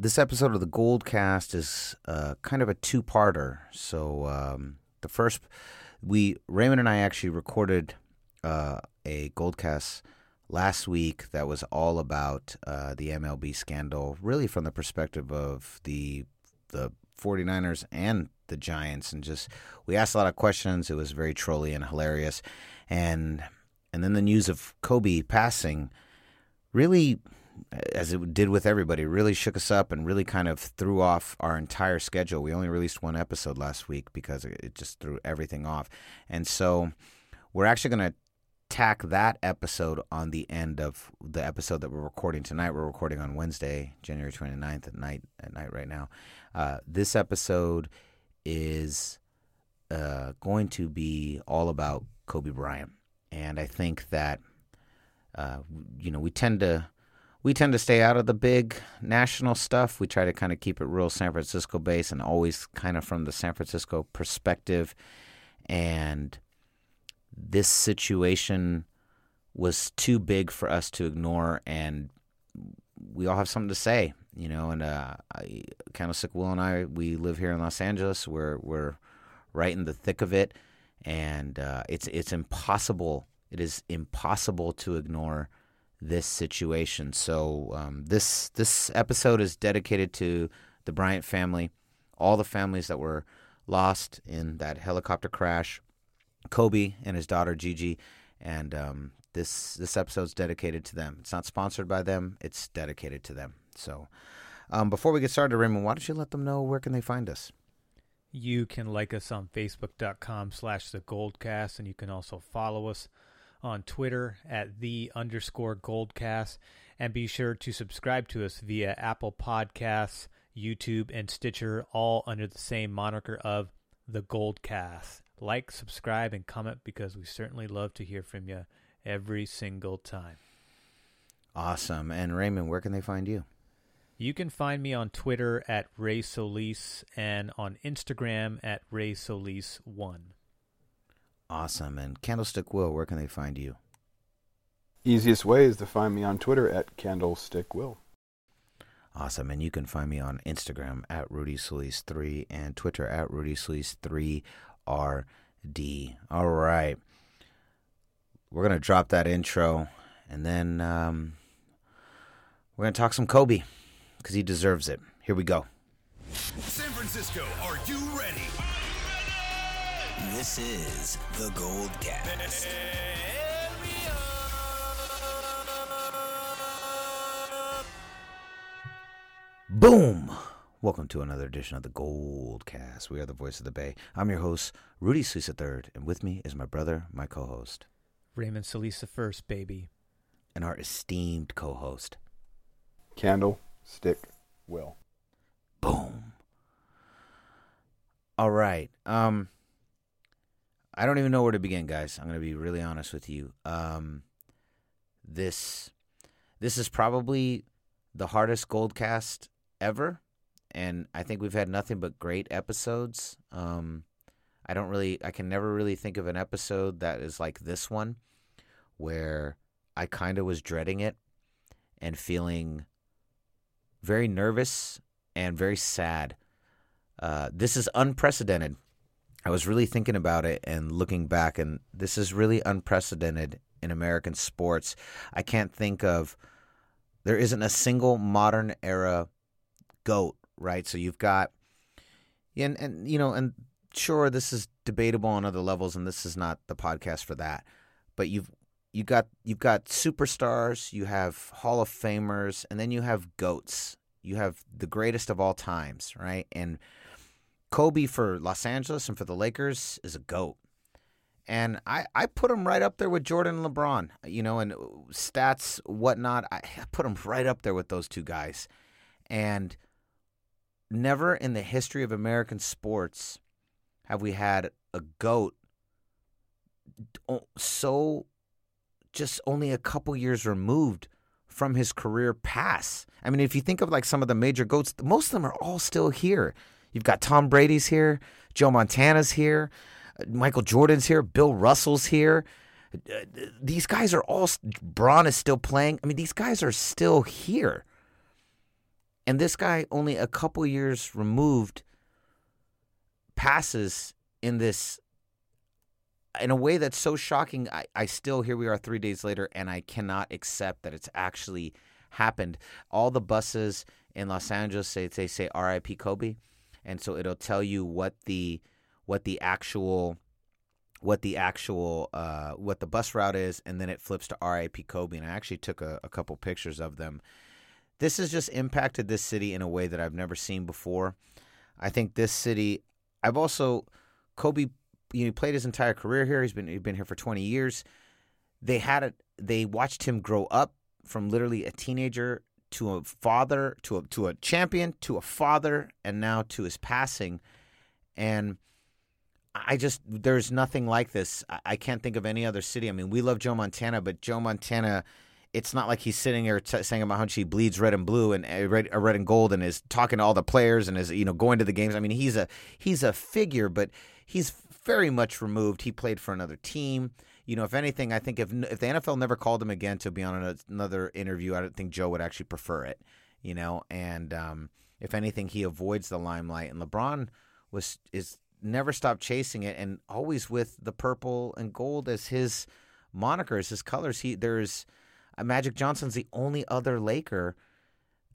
this episode of the Gold Cast is uh, kind of a two-parter. So um, the first, we Raymond and I actually recorded uh, a Gold Cast last week that was all about uh, the MLB scandal, really from the perspective of the the 49ers and the Giants, and just we asked a lot of questions. It was very trolly and hilarious, and and then the news of Kobe passing really as it did with everybody, really shook us up and really kind of threw off our entire schedule. We only released one episode last week because it just threw everything off. And so we're actually going to tack that episode on the end of the episode that we're recording tonight. We're recording on Wednesday, January 29th at night at night right now. Uh, this episode is uh, going to be all about Kobe Bryant. And I think that uh, you know, we tend to we tend to stay out of the big national stuff. We try to kind of keep it real San Francisco based and always kind of from the San Francisco perspective. And this situation was too big for us to ignore, and we all have something to say, you know. And uh, I, Candlestick Will and I, we live here in Los Angeles. We're we're right in the thick of it, and uh, it's it's impossible. It is impossible to ignore this situation. So um, this this episode is dedicated to the Bryant family, all the families that were lost in that helicopter crash, Kobe and his daughter Gigi, and um, this this episode's dedicated to them. It's not sponsored by them; it's dedicated to them. So, um, before we get started, Raymond, why don't you let them know where can they find us? You can like us on Facebook.com slash the Goldcast, and you can also follow us on Twitter at the underscore Goldcast, and be sure to subscribe to us via Apple Podcasts, YouTube, and Stitcher, all under the same moniker of the Goldcast. Like, subscribe, and comment because we certainly love to hear from you every single time. Awesome. And Raymond, where can they find you? You can find me on Twitter at Ray Solis and on Instagram at Ray Solis1. Awesome. And Candlestick Will, where can they find you? Easiest way is to find me on Twitter at Candlestick Will. Awesome. And you can find me on Instagram at Rudy Solis3 and Twitter at Rudy Solis3RD. All right. We're going to drop that intro and then um, we're going to talk some Kobe because he deserves it. Here we go. San Francisco, are you ready? This is the Gold Cast. Boom! Welcome to another edition of the Gold Cast. We are the voice of the Bay. I'm your host, Rudy Solis III, and with me is my brother, my co-host, Raymond Solis the first, baby. and our esteemed co-host. Candle Stick Will. Boom. All right. Um I don't even know where to begin, guys. I'm going to be really honest with you. Um this this is probably the hardest gold cast ever and I think we've had nothing but great episodes. Um I don't really I can never really think of an episode that is like this one where I kind of was dreading it and feeling very nervous and very sad. Uh, this is unprecedented. I was really thinking about it and looking back, and this is really unprecedented in American sports. I can't think of, there isn't a single modern era GOAT, right? So you've got, and, and you know, and sure, this is debatable on other levels, and this is not the podcast for that. But you've you got you've got superstars, you have Hall of Famers, and then you have goats. You have the greatest of all times, right? And Kobe for Los Angeles and for the Lakers is a goat. And I, I put him right up there with Jordan and LeBron, you know, and uh, stats, whatnot. I put him right up there with those two guys. And never in the history of American sports have we had a GOAT so just only a couple years removed from his career pass. I mean, if you think of like some of the major goats, most of them are all still here. You've got Tom Brady's here, Joe Montana's here, uh, Michael Jordan's here, Bill Russell's here. Uh, uh, these guys are all Bron is still playing. I mean, these guys are still here. And this guy, only a couple years removed, passes in this in a way that's so shocking. I, I still here we are three days later, and I cannot accept that it's actually happened. All the buses in Los Angeles say they say R.I.P. Kobe, and so it'll tell you what the what the actual what the actual uh, what the bus route is, and then it flips to R.I.P. Kobe. And I actually took a, a couple pictures of them. This has just impacted this city in a way that I've never seen before. I think this city. I've also Kobe. You know, he played his entire career here. He's been he's been here for 20 years. They had it. They watched him grow up from literally a teenager to a father to a to a champion to a father, and now to his passing. And I just there's nothing like this. I, I can't think of any other city. I mean, we love Joe Montana, but Joe Montana it's not like he's sitting here t- saying about how she bleeds red and blue and uh, red, uh, red and gold and is talking to all the players and is you know going to the games. I mean, he's a he's a figure, but he's very much removed. He played for another team. You know, if anything, I think if if the NFL never called him again to be on another interview, I don't think Joe would actually prefer it. You know, and um, if anything, he avoids the limelight. And LeBron was is never stopped chasing it, and always with the purple and gold as his monikers, his colors. He there's uh, Magic Johnson's the only other Laker.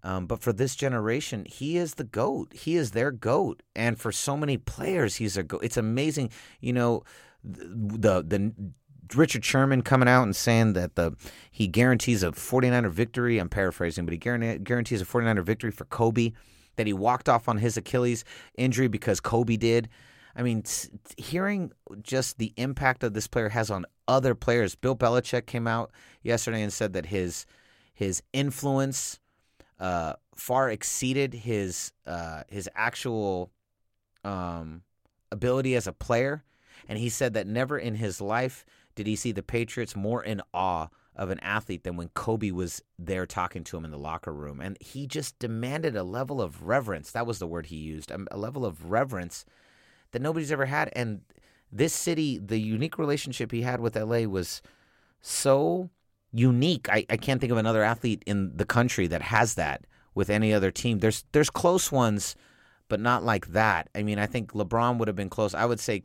Um, but for this generation, he is the goat. He is their goat, and for so many players, he's a goat. It's amazing, you know, the the Richard Sherman coming out and saying that the he guarantees a 49er victory. I'm paraphrasing, but he guarantees a 49er victory for Kobe. That he walked off on his Achilles injury because Kobe did. I mean, hearing just the impact that this player has on other players. Bill Belichick came out yesterday and said that his his influence uh, far exceeded his uh, his actual um, ability as a player, and he said that never in his life did he see the Patriots more in awe of an athlete than when Kobe was there talking to him in the locker room, and he just demanded a level of reverence. That was the word he used, a level of reverence that nobody's ever had. And this city, the unique relationship he had with LA was so unique. I, I can't think of another athlete in the country that has that with any other team. There's there's close ones, but not like that. I mean, I think LeBron would have been close. I would say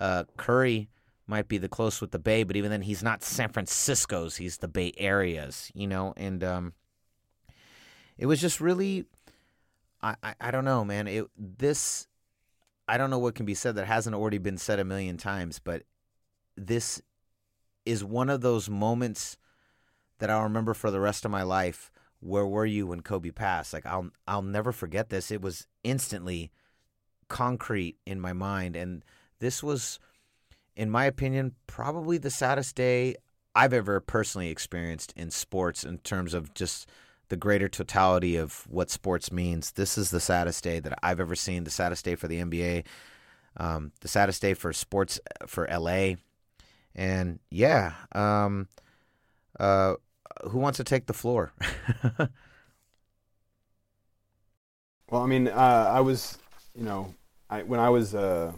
uh, Curry might be the close with the Bay, but even then, he's not San Francisco's. He's the Bay Areas, you know. And um, it was just really, I, I, I don't know, man. It this I don't know what can be said that hasn't already been said a million times, but this is one of those moments that I'll remember for the rest of my life. Where were you when Kobe passed? Like I'll I'll never forget this. It was instantly concrete in my mind and this was in my opinion probably the saddest day I've ever personally experienced in sports in terms of just the greater totality of what sports means. This is the saddest day that I've ever seen. The saddest day for the NBA. Um, the saddest day for sports for LA. And yeah, um, uh, who wants to take the floor? well, I mean, uh, I was, you know, I, when I was uh,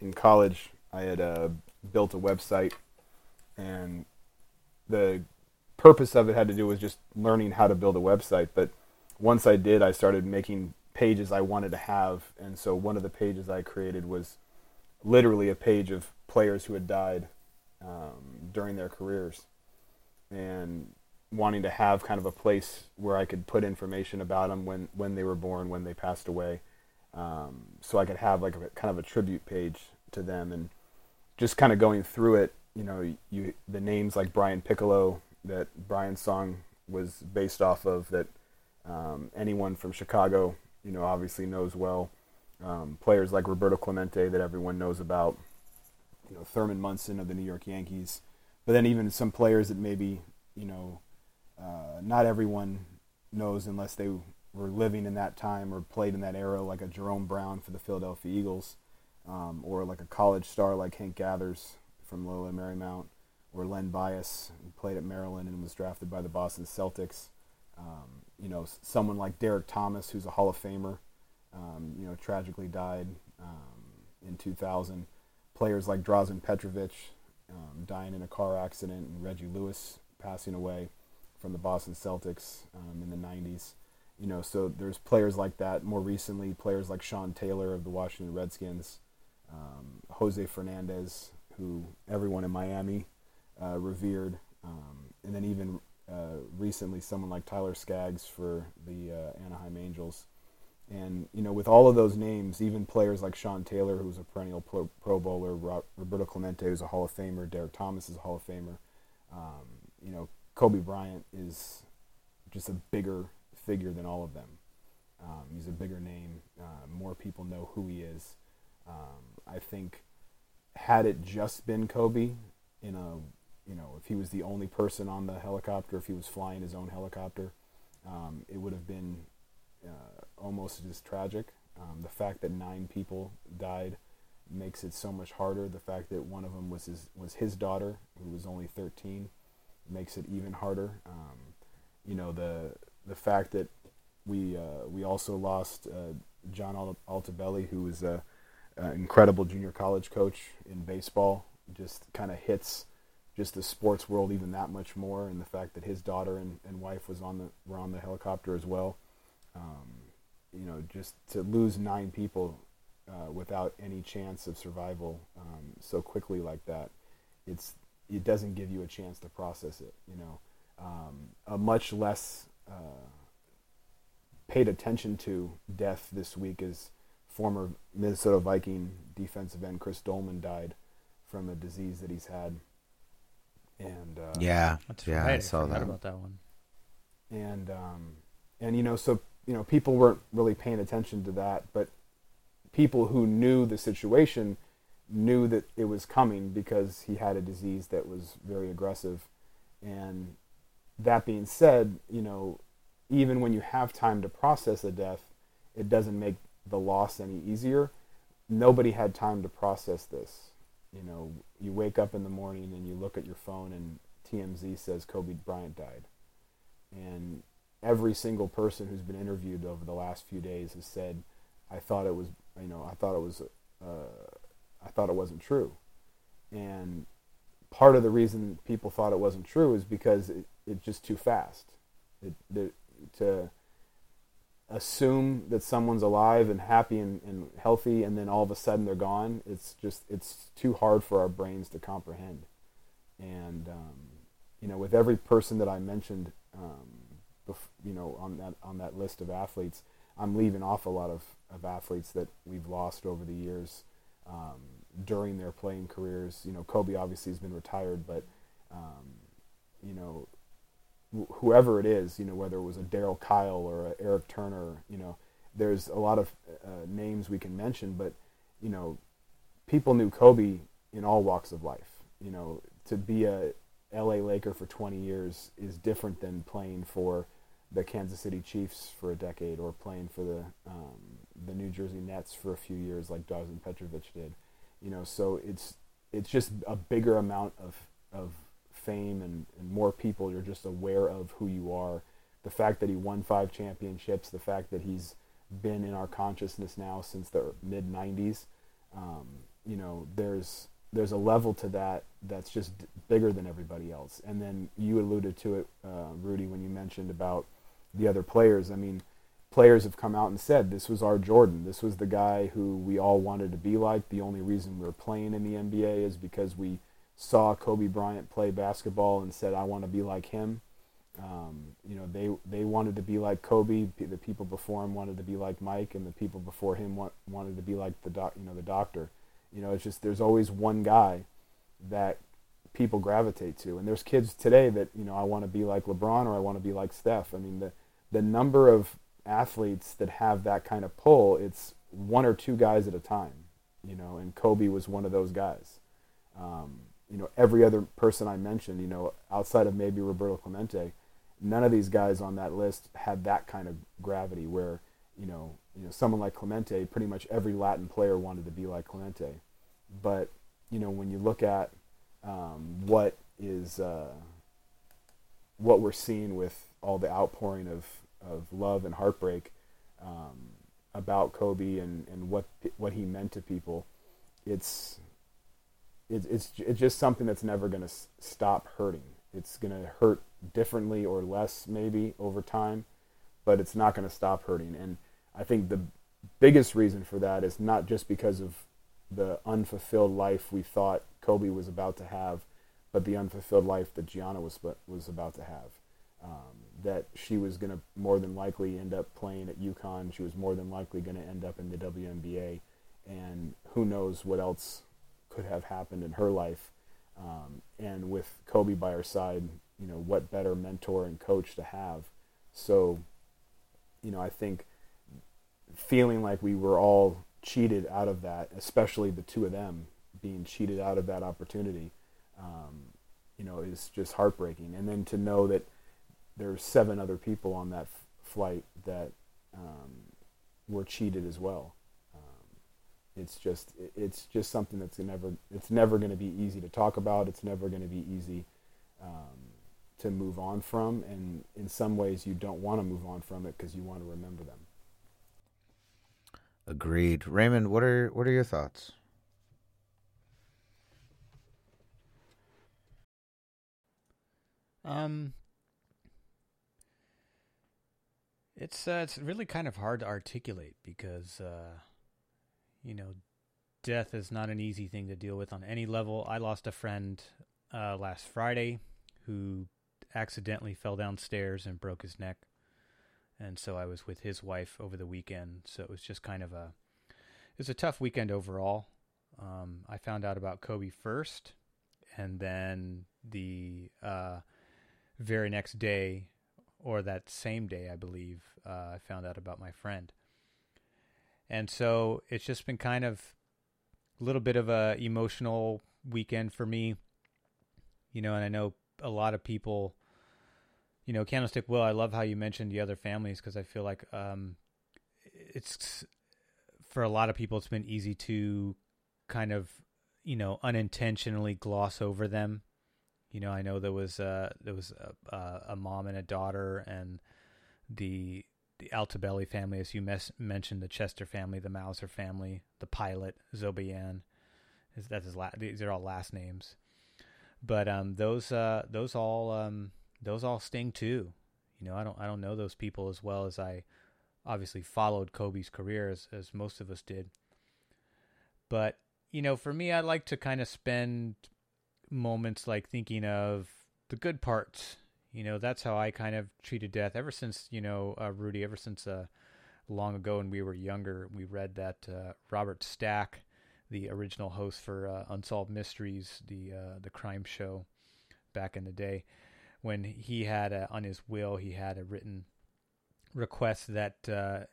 in college, I had uh, built a website, and the purpose of it had to do with just learning how to build a website. But once I did, I started making pages I wanted to have. And so one of the pages I created was literally a page of players who had died um, during their careers and wanting to have kind of a place where I could put information about them when, when they were born, when they passed away. Um, so I could have like a kind of a tribute page to them and just kind of going through it, you know, you, the names like Brian Piccolo, that Brian's song was based off of that um, anyone from Chicago, you know, obviously knows well. Um, players like Roberto Clemente that everyone knows about, you know, Thurman Munson of the New York Yankees, but then even some players that maybe, you know, uh, not everyone knows unless they were living in that time or played in that era, like a Jerome Brown for the Philadelphia Eagles, um, or like a college star like Hank Gathers from Loyola Marymount or Len Bias, who played at Maryland and was drafted by the Boston Celtics. Um, you know, someone like Derrick Thomas, who's a Hall of Famer, um, you know, tragically died um, in 2000. Players like Drazen Petrovic um, dying in a car accident, and Reggie Lewis passing away from the Boston Celtics um, in the 90s. You know, so there's players like that. More recently, players like Sean Taylor of the Washington Redskins, um, Jose Fernandez, who everyone in Miami uh, revered, um, and then even uh, recently someone like Tyler Skaggs for the uh, Anaheim Angels. And you know, with all of those names, even players like Sean Taylor, who's a perennial pro, pro bowler, Roberto Clemente, who's a Hall of Famer, Derrick Thomas is a Hall of Famer. Um, you know, Kobe Bryant is just a bigger figure than all of them. Um, he's a bigger name. Uh, more people know who he is. Um, I think had it just been Kobe, in a you know, if he was the only person on the helicopter, if he was flying his own helicopter, um, it would have been uh, almost as tragic. Um, the fact that nine people died makes it so much harder. The fact that one of them was his was his daughter, who was only 13, makes it even harder. Um, you know the the fact that we uh, we also lost uh, John Altobelli, who was a, a, incredible junior college coach in baseball, just kind of hits just the sports world even that much more, and the fact that his daughter and, and wife was on the were on the helicopter as well. Um, you know, just to lose nine people uh, without any chance of survival um, so quickly like that, it's it doesn't give you a chance to process it. You know, um, a much less uh, paid attention to death this week is former Minnesota Viking defensive end Chris Doleman died from a disease that he's had and uh, yeah, That's yeah, right. I saw forgot that. about that one. and um, and you know, so you know, people weren't really paying attention to that, but people who knew the situation knew that it was coming because he had a disease that was very aggressive. And that being said, you know, even when you have time to process a death, it doesn't make the loss any easier. Nobody had time to process this. You know, you wake up in the morning and you look at your phone and TMZ says Kobe Bryant died. And every single person who's been interviewed over the last few days has said, I thought it was, you know, I thought it was, uh, I thought it wasn't true. And part of the reason people thought it wasn't true is because it, it's just too fast. It, the, to assume that someone's alive and happy and, and healthy and then all of a sudden they're gone it's just it's too hard for our brains to comprehend. And um, you know with every person that i mentioned um, bef- you know on that on that list of athletes i'm leaving off a lot of, of athletes that we've lost over the years um, during their playing careers. You know kobe obviously has been retired but um, you know whoever it is, you know, whether it was a Darryl Kile or a Eric Turner, you know, there's a lot of uh, names we can mention, but you know, people knew Kobe in all walks of life. You know, to be a LA Laker for 20 years is different than playing for the Kansas City Chiefs for a decade or playing for the um, the New Jersey Nets for a few years like Drazen Petrovic did. You know, so it's it's just a bigger amount of of fame and, and more people you're just aware of who you are. The fact that he won five championships the fact that he's been in our consciousness now since the mid 90s um, you know there's there's a level to that that's just bigger than everybody else. And then you alluded to it uh, rudy when you mentioned about the other players. I mean players have come out and said this was our jordan. This was the guy who we all wanted to be like. The only reason we're playing in the nba is because we saw Kobe Bryant play basketball and said, "I want to be like him." Um, you know, they they wanted to be like Kobe. The people before him wanted to be like Mike, and the people before him want, wanted to be like the doc, you know, the doctor. You know, it's just there's always one guy that people gravitate to, and there's kids today that you know I want to be like LeBron or I want to be like Steph. I mean, the the number of athletes that have that kind of pull, it's one or two guys at a time. You know, and Kobe was one of those guys. Um, you know every other person I mentioned, you know, outside of maybe Roberto Clemente, none of these guys on that list had that kind of gravity where you know you know someone like Clemente, pretty much every Latin player wanted to be like Clemente, but you know when you look at um, what is uh, what we're seeing with all the outpouring of, of love and heartbreak um, about Kobe and, and what what he meant to people, it's it's it's it's just something that's never going to s- stop hurting. It's going to hurt differently or less maybe over time, but it's not going to stop hurting. And I think the biggest reason for that is not just because of the unfulfilled life we thought Kobe was about to have, but the unfulfilled life that Gianna was was about to have. Um, that she was going to more than likely end up playing at UConn. She was more than likely going to end up in the WNBA, and who knows what else could have happened in her life. Um, and with Kobe by her side, you know, what better mentor and coach to have? So, you know, I think feeling like we were all cheated out of that, especially the two of them being cheated out of that opportunity, um, you know, is just heartbreaking. And then to know that there there's seven other people on that f- flight that um, were cheated as well. It's just it's just something that's never it's never going to be easy to talk about. It's never going to be easy um, to move on from, and in some ways you don't want to move on from it because you want to remember them. Agreed. Raymond, what are what are your thoughts? Um, it's uh, it's really kind of hard to articulate because uh, you know, death is not an easy thing to deal with on any level. I lost a friend uh, last Friday who accidentally fell downstairs and broke his neck, and so I was with his wife over the weekend. So it was just kind of a it was a tough weekend overall. Um, I found out about Kobe first, and then the uh, very next day, or that same day, I believe, uh, I found out about my friend. And so it's just been kind of a little bit of a emotional weekend for me, you know. And I know a lot of people, you know, Candlestick Will. I love how you mentioned the other families because I feel like um, it's for a lot of people, it's been easy to kind of, you know, unintentionally gloss over them you know, I know there was uh, there was a, a, mom and a daughter, and the the Altobelli family, as you mes- mentioned, the Chester family, the Mauser family, the pilot Zobayan. That's his la- These are all last names, but um, those uh, those all um, those all sting too. You know, I don't I don't know those people as well as I obviously followed Kobe's career as, as most of us did. But you know, for me, I like to kind of spend moments like thinking of the good parts. You know, that's how I kind of treated death ever since, you know, uh, Rudy, ever since uh, long ago when we were younger, we read that uh, Robert Stack, the original host for uh, Unsolved Mysteries, the uh, the crime show back in the day, when he had a, on his will, he had a written request that uh,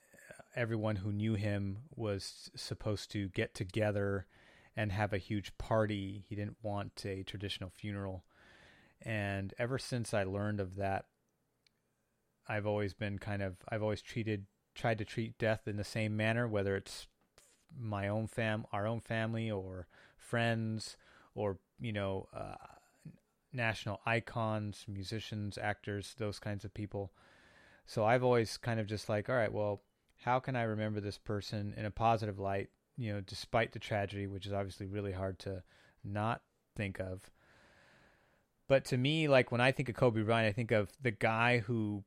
everyone who knew him was supposed to get together and have a huge party. He didn't want a traditional funeral. And ever since I learned of that, I've always been kind of I've always treated tried to treat death in the same manner, whether it's my own fam, our own family, or friends, or you know, uh, national icons, musicians, actors, those kinds of people. So I've always kind of just like, all right, well, how can I remember this person in a positive light you know, despite the tragedy, which is obviously really hard to not think of. But to me, like when I think of Kobe Bryant, I think of the guy who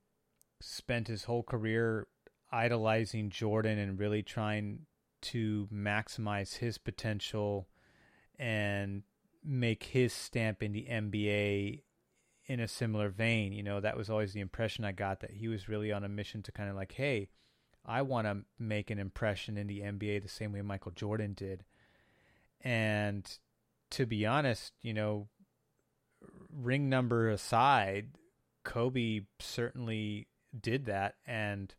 spent his whole career idolizing Jordan and really trying to maximize his potential and make his stamp in the NBA in a similar vein. You know, that was always the impression I got that he was really on a mission to kind of like, hey, I want to make an impression in the NBA the same way Michael Jordan did. And to be honest, you know, ring number aside, Kobe certainly did that and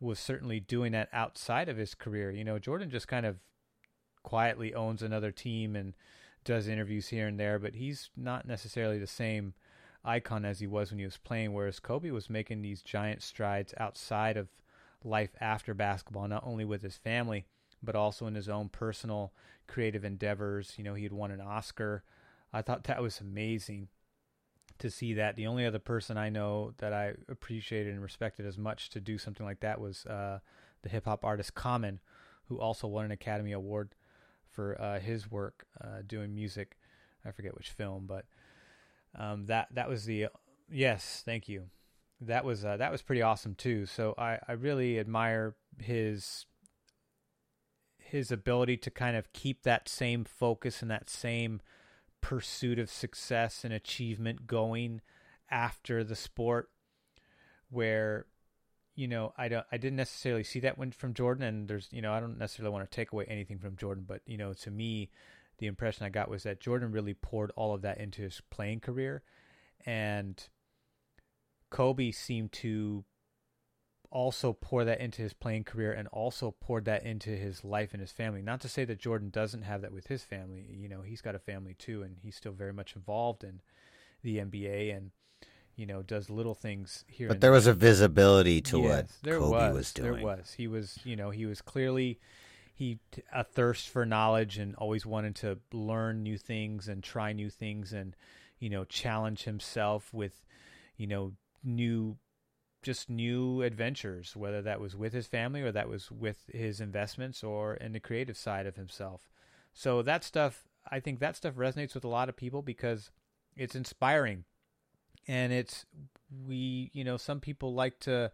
was certainly doing that outside of his career. You know, Jordan just kind of quietly owns another team and does interviews here and there, but he's not necessarily the same icon as he was when he was playing, whereas Kobe was making these giant strides outside of life after basketball, not only with his family, but also in his own personal creative endeavors. You know, he had won an Oscar. I thought that was amazing to see that. The only other person I know that I appreciated and respected as much to do something like that was uh, the hip hop artist Common, who also won an Academy Award for uh, his work uh, doing music. I forget which film, but um, that that was the yes, thank you that was uh, that was pretty awesome too. So I I really admire his his ability to kind of keep that same focus and that same pursuit of success and achievement going after the sport where you know I don't I didn't necessarily see that one from Jordan and there's you know I don't necessarily want to take away anything from Jordan but you know to me the impression I got was that Jordan really poured all of that into his playing career and Kobe seemed to also pour that into his playing career and also poured that into his life and his family. Not to say that Jordan doesn't have that with his family. You know, he's got a family too, and he's still very much involved in the NBA and you know does little things here. But there was a visibility to yes, what there Kobe was, was, doing. There was. He was. You know, he was clearly he a thirst for knowledge and always wanted to learn new things and try new things and you know challenge himself with you know new just new adventures, whether that was with his family or that was with his investments or in the creative side of himself. So that stuff, I think that stuff resonates with a lot of people because it's inspiring. And it's, we, you know, some people like to,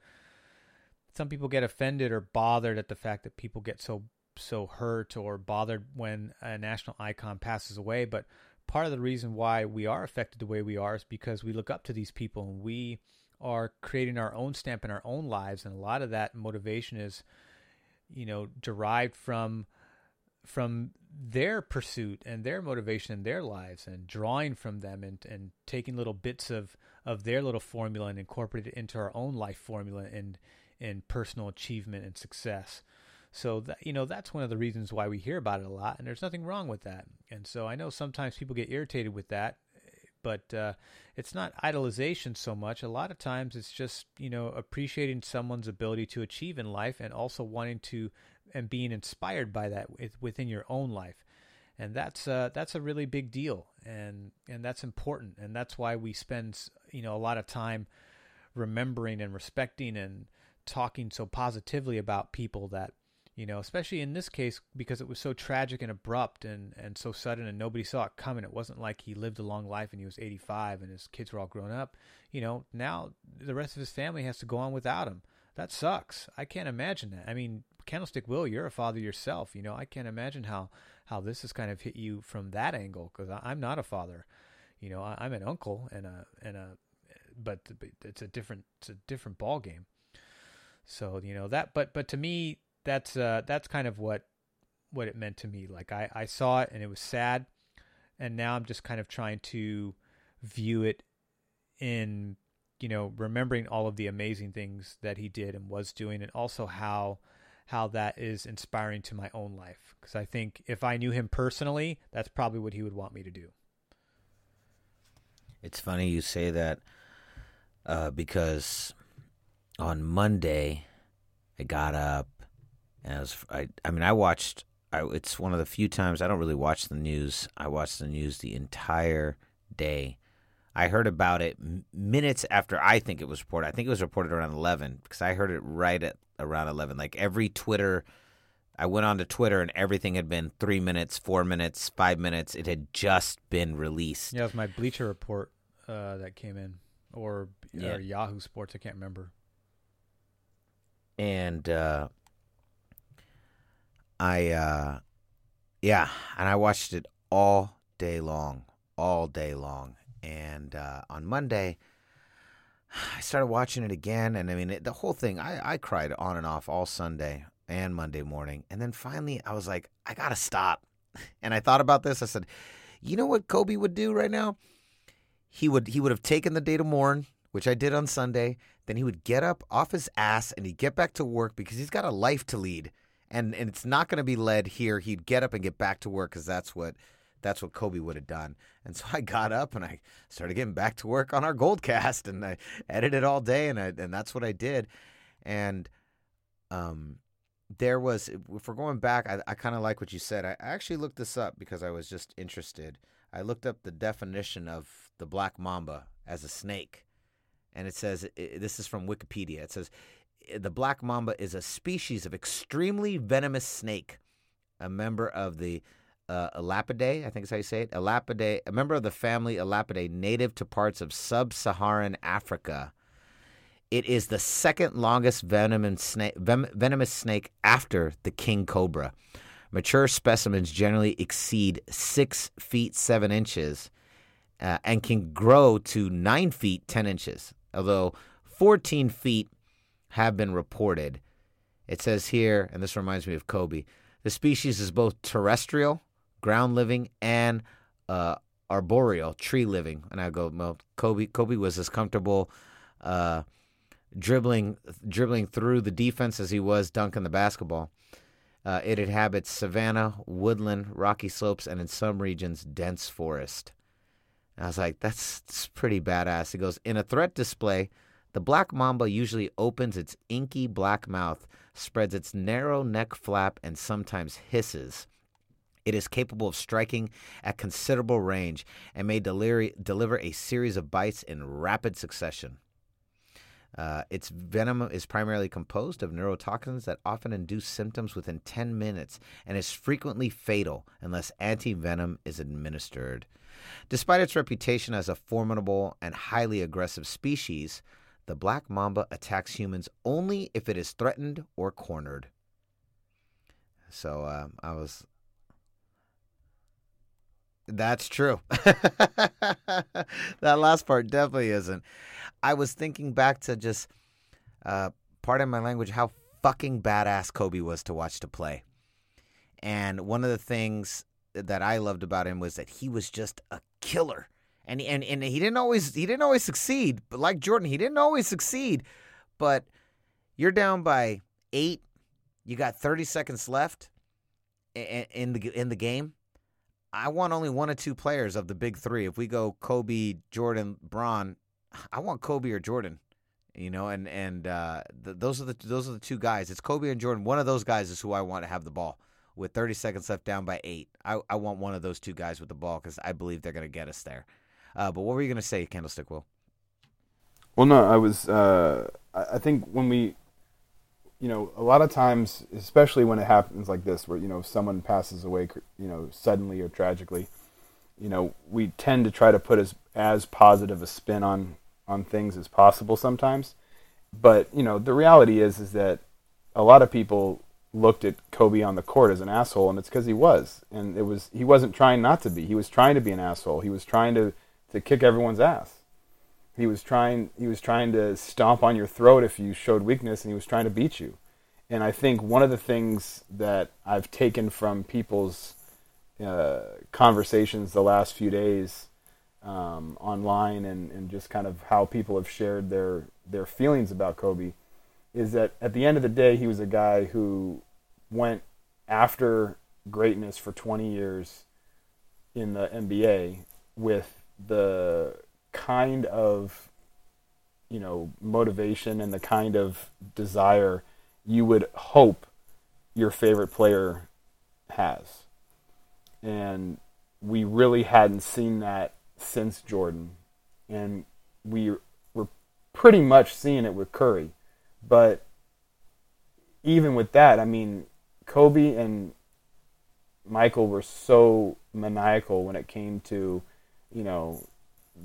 some people get offended or bothered at the fact that people get so, so hurt or bothered when a national icon passes away. But part of the reason why we are affected the way we are is because we look up to these people and we, are creating our own stamp in our own lives and a lot of that motivation is you know derived from from their pursuit and their motivation in their lives and drawing from them and, and taking little bits of, of their little formula and incorporate it into our own life formula and and personal achievement and success. So that you know that's one of the reasons why we hear about it a lot, and there's nothing wrong with that. And so I know sometimes people get irritated with that, but uh, it's not idolization so much. A lot of times it's just you know appreciating someone's ability to achieve in life and also wanting to and being inspired by that within your own life, and that's uh, that's a really big deal, and and that's important, and that's why we spend you know a lot of time remembering and respecting and talking so positively about people that you know, especially in this case because it was so tragic and abrupt and, and so sudden and nobody saw it coming. It wasn't like he lived a long life and he was 85 and his kids were all grown up. You know, now the rest of his family has to go on without him. That sucks. I can't imagine that. I mean, Candlestick Will, you're a father yourself. You know, I can't imagine how, how this has kind of hit you from that angle because I'm not a father. You know, I, I'm an uncle and a, and a, but it's a different, it's a different ball game. So, you know, that, but, but to me, that's uh, that's kind of what what it meant to me. Like I, I saw it and it was sad, and now I'm just kind of trying to view it in you know remembering all of the amazing things that he did and was doing, and also how how that is inspiring to my own life. Because I think if I knew him personally, that's probably what he would want me to do. It's funny you say that uh, because on Monday I got up and I was I I mean I watched I, it's one of the few times I don't really watch the news. I watched the news the entire day. I heard about it minutes after I think it was reported. I think it was reported around 11 because I heard it right at around 11. Like every Twitter, I went on to Twitter and everything had been three minutes, four minutes, five minutes. It had just been released. Yeah, it was my Bleacher Report uh, that came in, or, yeah. or Yahoo Sports. I can't remember. And uh, I uh yeah, and I watched it all day long, all day long. And uh, on Monday, I started watching it again, and I mean it, the whole thing. I I cried on and off all Sunday and Monday morning, and then finally I was like, I gotta stop. And I thought about this. I said, you know what Kobe would do right now? He would he would have taken the day to mourn, which I did on Sunday. Then he would get up off his ass and he'd get back to work because he's got a life to lead and and it's not going to be led here. He'd get up and get back to work because that's what that's what Kobe would have done. And so I got up and I started getting back to work on our Goldcast, and I edited all day, and I, and that's what I did. And um, there was if we're going back, I, I kind of like what you said. I actually looked this up because I was just interested. I looked up the definition of the black mamba as a snake, and it says it, this is from Wikipedia. It says the black mamba is a species of extremely venomous snake, a member of the uh, Elapidae, I think is how you say it. Elapidae, a member of the family Elapidae, native to parts of sub-Saharan Africa. It is the second longest venomous snake, venomous snake after the king cobra. Mature specimens generally exceed six feet seven inches uh, and can grow to nine feet ten inches, although 14 feet have been reported. It says here, and this reminds me of Kobe, the species is both terrestrial, ground living, and uh, arboreal, tree living. And I go, well, Kobe, Kobe was as comfortable uh, dribbling, dribbling through the defense as he was dunking the basketball. Uh, it inhabits savanna, woodland, rocky slopes, and in some regions, dense forest. And I was like, that's, that's pretty badass. He goes, in a threat display, the black mamba usually opens its inky black mouth, spreads its narrow neck flap, and sometimes hisses. It is capable of striking at considerable range and may deliver a series of bites in rapid succession. Uh, its venom is primarily composed of neurotoxins that often induce symptoms within 10 minutes and is frequently fatal unless anti venom is administered. Despite its reputation as a formidable and highly aggressive species, the black mamba attacks humans only if it is threatened or cornered. So uh, I was. That's true. that last part definitely isn't. I was thinking back to just, uh, pardon my language, how fucking badass Kobe was to watch to play. And one of the things that I loved about him was that he was just a killer and and and he didn't always he didn't always succeed. But like Jordan, he didn't always succeed. But you're down by eight. You got 30 seconds left in the in the game. I want only one or two players of the big three. If we go Kobe, Jordan, Bron, I want Kobe or Jordan. You know, and and uh, the, those are the those are the two guys. It's Kobe and Jordan. One of those guys is who I want to have the ball with 30 seconds left, down by eight. I, I want one of those two guys with the ball because I believe they're going to get us there. Uh, but what were you going to say, Candlestick Will? Well, no, I was. Uh, I think when we, you know, a lot of times, especially when it happens like this, where you know someone passes away, you know, suddenly or tragically, you know, we tend to try to put as as positive a spin on on things as possible sometimes. But you know, the reality is is that a lot of people looked at Kobe on the court as an asshole, and it's because he was, and it was he wasn't trying not to be. He was trying to be an asshole. He was trying to to kick everyone's ass. He was trying he was trying to stomp on your throat if you showed weakness and he was trying to beat you. And I think one of the things that I've taken from people's uh, conversations the last few days um, online and, and just kind of how people have shared their their feelings about Kobe is that at the end of the day he was a guy who went after greatness for 20 years in the NBA with the kind of you know motivation and the kind of desire you would hope your favorite player has. And we really hadn't seen that since Jordan. And we were pretty much seeing it with Curry. But even with that I mean Kobe and Michael were so maniacal when it came to you know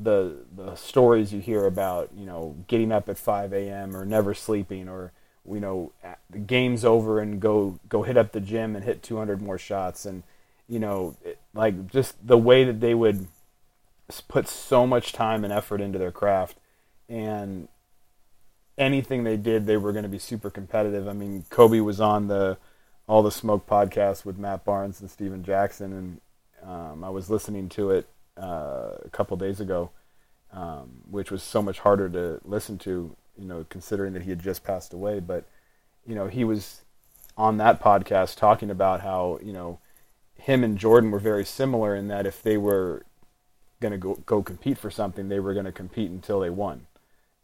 the the stories you hear about you know getting up at 5 a.m. or never sleeping or you know the game's over and go go hit up the gym and hit 200 more shots and you know it, like just the way that they would put so much time and effort into their craft and anything they did they were going to be super competitive i mean kobe was on the all the smoke podcast with matt barnes and stephen jackson and um, i was listening to it uh, a couple days ago, um, which was so much harder to listen to, you know, considering that he had just passed away. But, you know, he was on that podcast talking about how, you know, him and Jordan were very similar in that if they were going to go, go compete for something, they were going to compete until they won.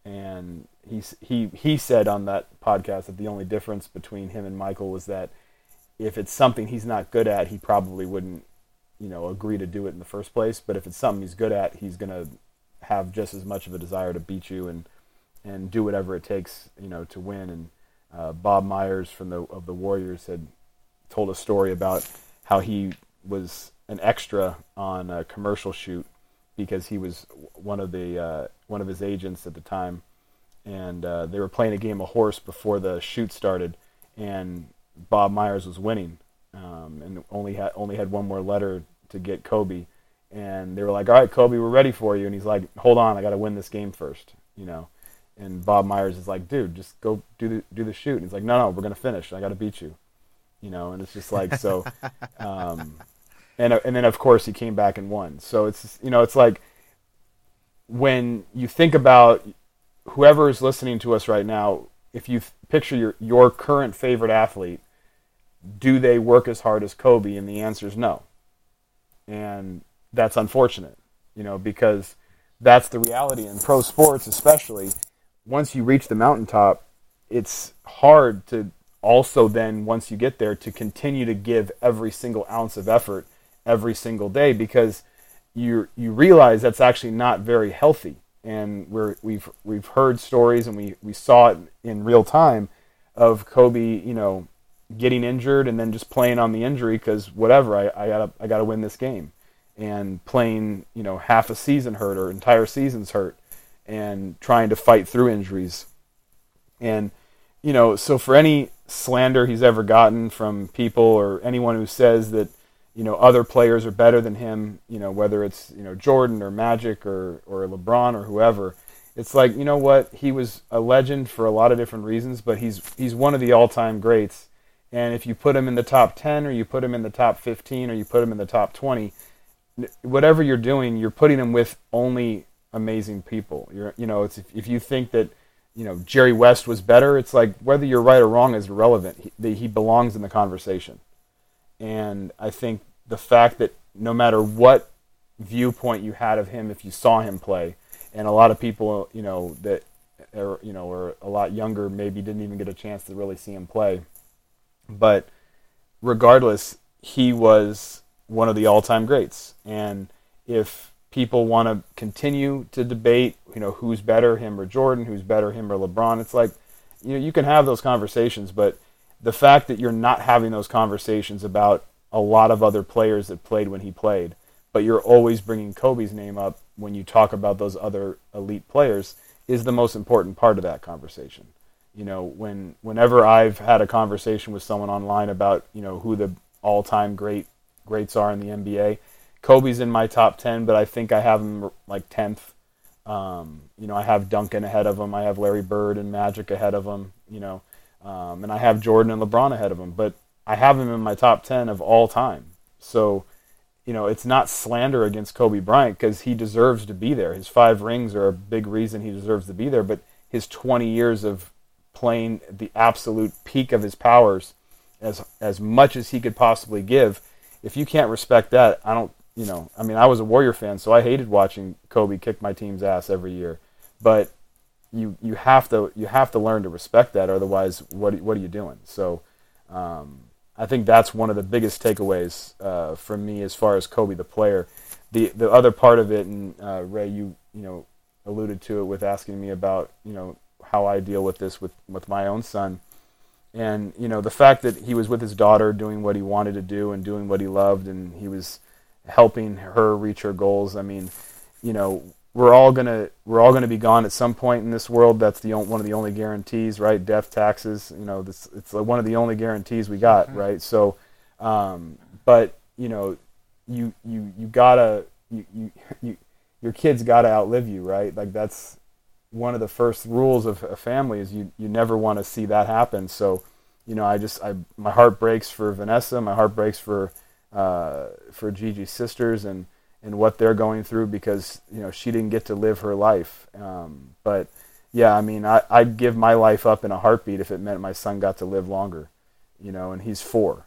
And he, he, he said on that podcast that the only difference between him and Michael was that if it's something he's not good at, he probably wouldn't you know agree to do it in the first place. But if it's something he's good at, he's gonna have just as much of a desire to beat you and and do whatever it takes, you know, to win. And uh, Bob Myers from the of the Warriors had told a story about how he was an extra on a commercial shoot because he was one of the uh, one of his agents at the time and uh, they were playing a game of horse before the shoot started, and Bob Myers was winning, um, and only had only had one more letter to get Kobe, and they were like, "All right, Kobe, we're ready for you," and he's like, "Hold on, I got to win this game first, you know. And Bob Myers is like, "Dude, just go do the do the shoot." And he's like, "No, no, we're gonna finish. I got to beat you," you know. And it's just like so, um, and and then of course he came back and won. So it's you know it's like when you think about whoever is listening to us right now, if you picture your your current favorite athlete, do they work as hard as Kobe? And the answer is no. And that's unfortunate, you know, because that's the reality in pro sports, especially. Once you reach the mountaintop, it's hard to also then once you get there to continue to give every single ounce of effort every single day because you you realize that's actually not very healthy. And we're we've we've heard stories and we we saw it in real time of Kobe you know getting injured and then just playing on the injury because whatever I, I gotta I gotta win this game. And playing you know half a season hurt or entire seasons hurt and trying to fight through injuries. And you know so for any slander he's ever gotten from people or anyone who says that you know other players are better than him you know whether it's you know Jordan or Magic or or LeBron or whoever it's like you know what? He was a legend for a lot of different reasons but he's he's one of the all-time greats and if you put him in the top 10 or you put him in the top 15 or you put him in the top 20 whatever you're doing you're putting him with only amazing people you're you know it's if, if you think that you know Jerry West was better it's like whether you're right or wrong is irrelevant he, he belongs in the conversation and I think the fact that no matter what viewpoint you had of him, if you saw him play, and a lot of people, you know, that are, you know, are a lot younger, maybe didn't even get a chance to really see him play. But regardless, he was one of the all-time greats. And if people want to continue to debate, you know, who's better, him or Jordan, who's better, him or LeBron, it's like, you know, you can have those conversations, but the fact that you're not having those conversations about a lot of other players that played when he played, but you're always bringing Kobe's name up when you talk about those other elite players is the most important part of that conversation. You know, when whenever I've had a conversation with someone online about, you know, who the all-time great greats are in the NBA, Kobe's in my top 10, but I think I have him like 10th. Um, you know, I have Duncan ahead of him. I have Larry Bird and Magic ahead of him, you know. Um, and I have Jordan and LeBron ahead of him, but I have him in my top 10 of all time. So, you know, it's not slander against Kobe Bryant because he deserves to be there. His five rings are a big reason he deserves to be there, but his 20 years of playing the absolute peak of his powers as as much as he could possibly give, if you can't respect that, I don't, you know, I mean, I was a Warrior fan, so I hated watching Kobe kick my team's ass every year. But you you have to you have to learn to respect that. Otherwise, what what are you doing? So, um, I think that's one of the biggest takeaways uh, from me as far as Kobe the player. The the other part of it, and uh, Ray, you you know alluded to it with asking me about you know how I deal with this with with my own son, and you know the fact that he was with his daughter doing what he wanted to do and doing what he loved, and he was helping her reach her goals. I mean, you know we're all gonna we're all gonna be gone at some point in this world. That's the one of the only guarantees, right? Death, taxes. You know, this it's one of the only guarantees we got, mm-hmm. right? So, um, but you know, you you you gotta you, you you your kids gotta outlive you, right? Like that's one of the first rules of a family is you you never want to see that happen. So, you know, I just I my heart breaks for Vanessa, my heart breaks for uh, for Gigi's sisters and and what they're going through because you know she didn't get to live her life. Um, but yeah, I mean, I, I'd give my life up in a heartbeat if it meant my son got to live longer. You know, and he's four,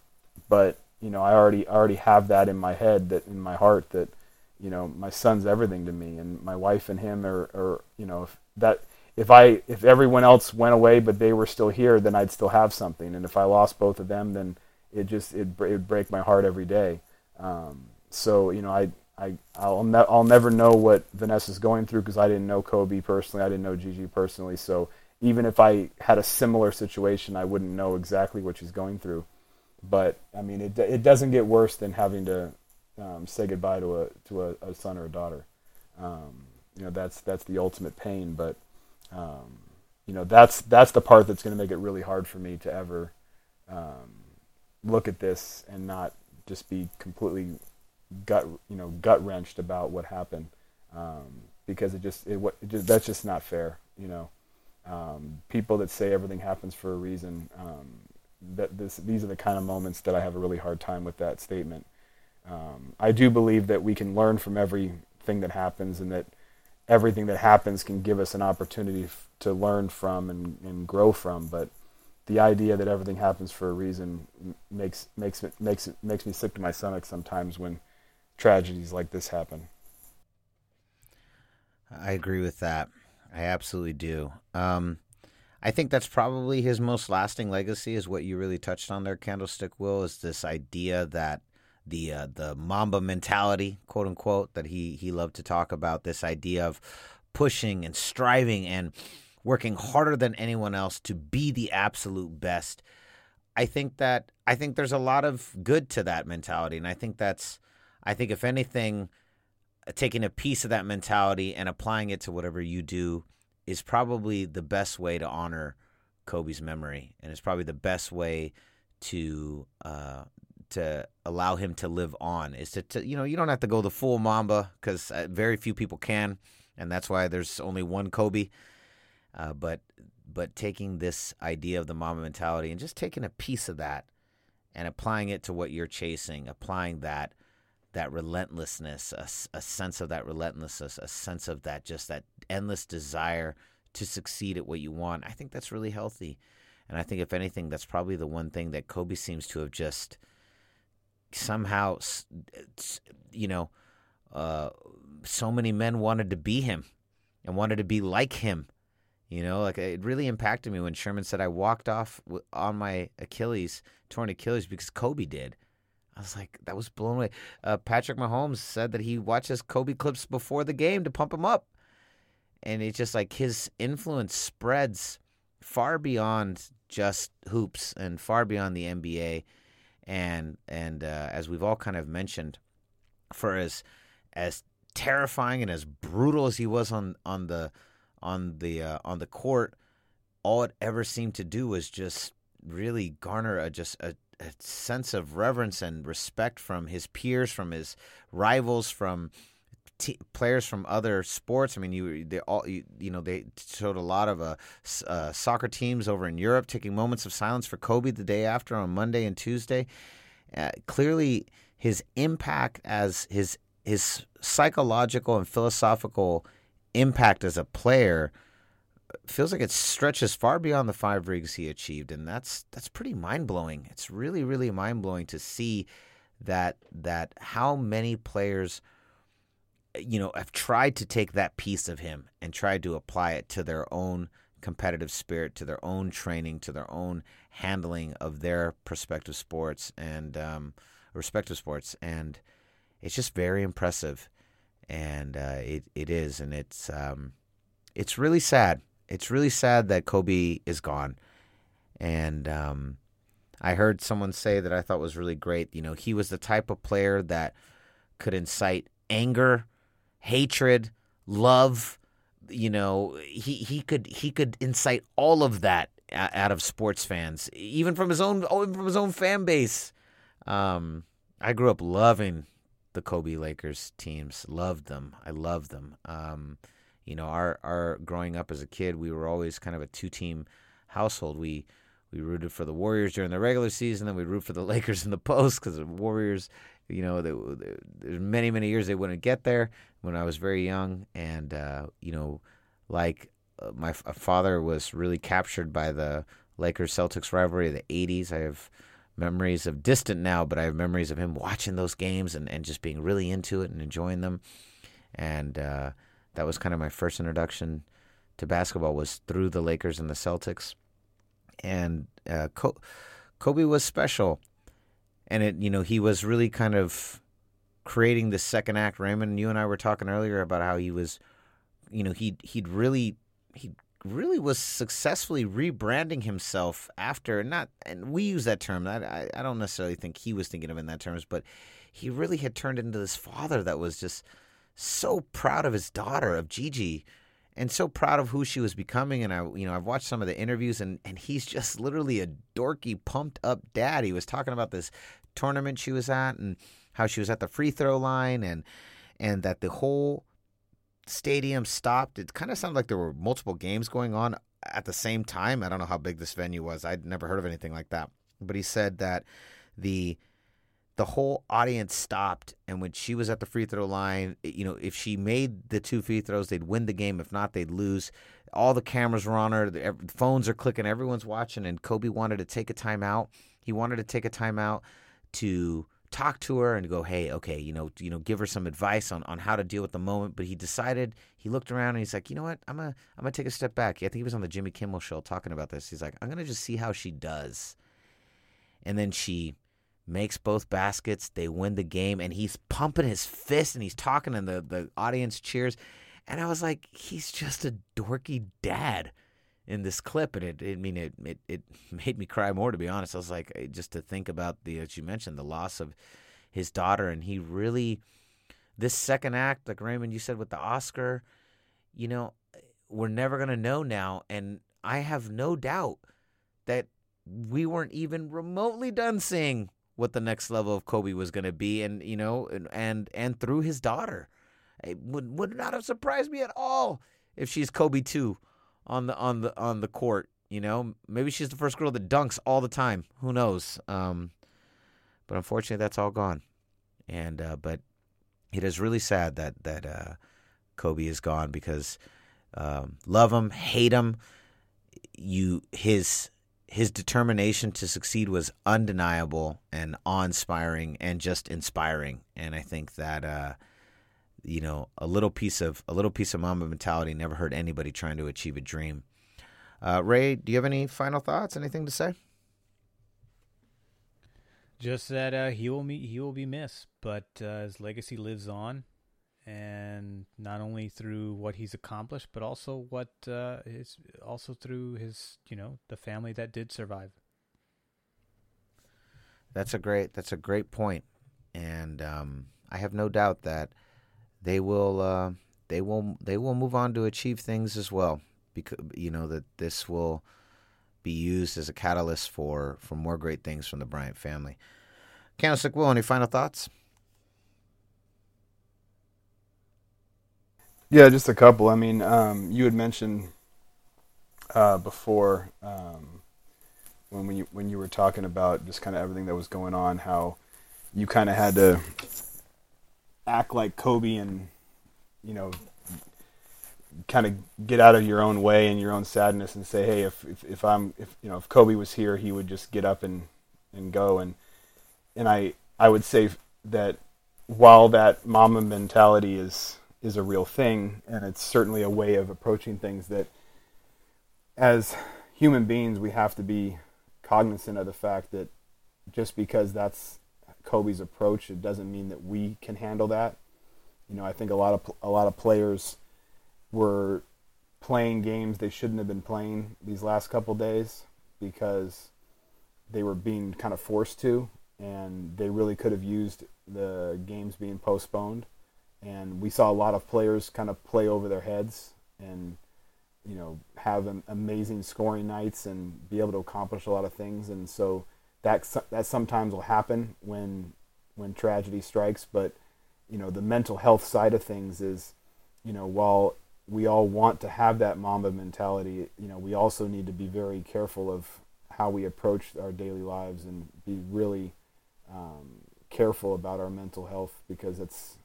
but you know, I already already have that in my head, that in my heart, that you know, my son's everything to me, and my wife and him are, are you know, if that if I if everyone else went away but they were still here, then I'd still have something, and if I lost both of them, then it just it would break my heart every day. Um, so you know, I I I'll ne- I'll never know what Vanessa's going through because I didn't know Kobe personally. I didn't know Gigi personally. So even if I had a similar situation, I wouldn't know exactly what she's going through. But I mean, it it doesn't get worse than having to um, say goodbye to a to a, a son or a daughter. Um, you know, that's that's the ultimate pain. But um, you know that's that's the part that's going to make it really hard for me to ever um, look at this and not just be completely gut you know gut wrenched about what happened um, because it just it, it just that's just not fair you know um, people that say everything happens for a reason um, that this these are the kind of moments that I have a really hard time with that statement um, I do believe that we can learn from everything that happens and that everything that happens can give us an opportunity f- to learn from and, and grow from but the idea that everything happens for a reason makes makes it makes it makes me sick to my stomach sometimes when tragedies like this happen. I agree with that. I absolutely do. Um, I think that's probably his most lasting legacy. Is what you really touched on there, Candlestick Will. Is this idea that the uh, the Mamba mentality, quote unquote, that he he loved to talk about. This idea of pushing and striving and working harder than anyone else to be the absolute best. I think that I think there's a lot of good to that mentality, and I think that's I think if anything, taking a piece of that mentality and applying it to whatever you do is probably the best way to honor Kobe's memory, and it's probably the best way to uh, to allow him to live on. Is to, to you know you don't have to go the full Mamba because uh, very few people can, and that's why there's only one Kobe. Uh, but but taking this idea of the Mamba mentality and just taking a piece of that and applying it to what you're chasing, applying that that relentlessness, a, a sense of that relentlessness, a sense of that just that endless desire to succeed at what you want. I think that's really healthy. And I think if anything, that's probably the one thing that Kobe seems to have just somehow, you know, uh, so many men wanted to be him and wanted to be like him you know, like it really impacted me when Sherman said I walked off on my Achilles, torn Achilles, because Kobe did. I was like, that was blown away. Uh, Patrick Mahomes said that he watches Kobe clips before the game to pump him up. And it's just like his influence spreads far beyond just hoops and far beyond the NBA. And and uh, as we've all kind of mentioned, for as as terrifying and as brutal as he was on on the on the uh, on the court, all it ever seemed to do was just really garner a just a, a sense of reverence and respect from his peers, from his rivals, from T- players from other sports. I mean, you they all you, you know they showed a lot of uh, uh, soccer teams over in Europe taking moments of silence for Kobe the day after on Monday and Tuesday. Uh, clearly, his impact as his his psychological and philosophical impact as a player feels like it stretches far beyond the five rigs he achieved, and that's that's pretty mind blowing. It's really really mind blowing to see that that how many players you know have tried to take that piece of him and tried to apply it to their own competitive spirit, to their own training, to their own handling of their prospective sports and um, respective sports, and it's just very impressive and uh, it it is, and it's um, it's really sad. It's really sad that Kobe is gone, and um, I heard someone say that I thought was really great. You know, he was the type of player that could incite anger, hatred, love. You know, he he could he could incite all of that out of sports fans, even from his own from his own fan base. Um, I grew up loving the Kobe Lakers teams. Loved them. I loved them. Um, you know, our our growing up as a kid, we were always kind of a two team household. We we rooted for the Warriors during the regular season, then we root for the Lakers in the post because the Warriors, you know, there's many many years they wouldn't get there when I was very young, and uh, you know, like uh, my f- father was really captured by the Lakers Celtics rivalry of the '80s. I have memories of distant now, but I have memories of him watching those games and, and just being really into it and enjoying them. And uh, that was kind of my first introduction to basketball was through the Lakers and the Celtics. And uh, Kobe was special, and it you know he was really kind of creating the second act. Raymond, you and I were talking earlier about how he was, you know, he he'd really he really was successfully rebranding himself after not and we use that term I, I don't necessarily think he was thinking of in that terms but he really had turned into this father that was just so proud of his daughter of Gigi and so proud of who she was becoming. And I, you know, I've watched some of the interviews, and and he's just literally a dorky, pumped up dad. He was talking about this tournament she was at, and how she was at the free throw line, and and that the whole stadium stopped. It kind of sounded like there were multiple games going on at the same time. I don't know how big this venue was. I'd never heard of anything like that. But he said that the the whole audience stopped and when she was at the free throw line you know if she made the two free throws they'd win the game if not they'd lose all the cameras were on her the phones are clicking everyone's watching and kobe wanted to take a timeout he wanted to take a timeout to talk to her and go hey okay you know you know give her some advice on, on how to deal with the moment. But he decided he looked around and he's like you know what? I'm gonna i'm gonna take a step back. I think he was on the jimmy kimmel show talking about this. He's like i'm gonna just see how she does. And then she makes both baskets. They win the game, and he's pumping his fist and he's talking, and the, the audience cheers. And I was like, he's just a dorky dad in this clip, and it, it I mean, it, it it made me cry more to be honest. I was like, eh, just to think about the as you mentioned, the loss of his daughter, and he really this second act, like Raymond, you said with the Oscar, you know, we're never gonna know now, and I have no doubt that we weren't even remotely done seeing what the next level of Kobe was going to be, and you know, and and, and through his daughter, it would would not have surprised me at all if she's Kobe too, on the on the on the court. You know, maybe she's the first girl that dunks all the time. Who knows? Um, but unfortunately, that's all gone. And uh, but it is really sad that that uh, Kobe is gone because um, love him, hate him. You his his determination to succeed was undeniable and awe-inspiring and just inspiring. And I think that uh, you know a little piece of a little piece of Mamba mentality never hurt anybody trying to achieve a dream. Uh, Ray, do you have any final thoughts? Anything to say? Just that uh, he will be he will be missed, but uh, his legacy lives on, and not only through what he's accomplished, but also what uh, his also through his you know the family that did survive. That's a great that's a great point, and um, I have no doubt that they will uh, they will they will move on to achieve things as well. Because you know that this will be used as a catalyst for for more great things from the Bryant family. Candlestick Will, any final thoughts? Yeah, just a couple. I mean, um, you had mentioned uh, before um, when we when you were talking about just kind of everything that was going on, how you kind of had to act like Kobe and you know kind of get out of your own way and your own sadness and say, hey, if, if if I'm if you know if Kobe was here, he would just get up and and go. And and I I would say that while that Mamba mentality is is a real thing, and it's certainly a way of approaching things that, as human beings, we have to be cognizant of the fact that just because that's Kobe's approach, it doesn't mean that we can handle that. You know, I think a lot of a lot of players were playing games they shouldn't have been playing these last couple days because they were being kind of forced to, and they really could have used the games being postponed and we saw a lot of players kind of play over their heads and you know have amazing scoring nights and be able to accomplish a lot of things and so that that sometimes will happen when when tragedy strikes but you know the mental health side of things is you know while we all want to have that mamba mentality you know we also need to be very careful of how we approach our daily lives and be really um, careful about our mental health because it's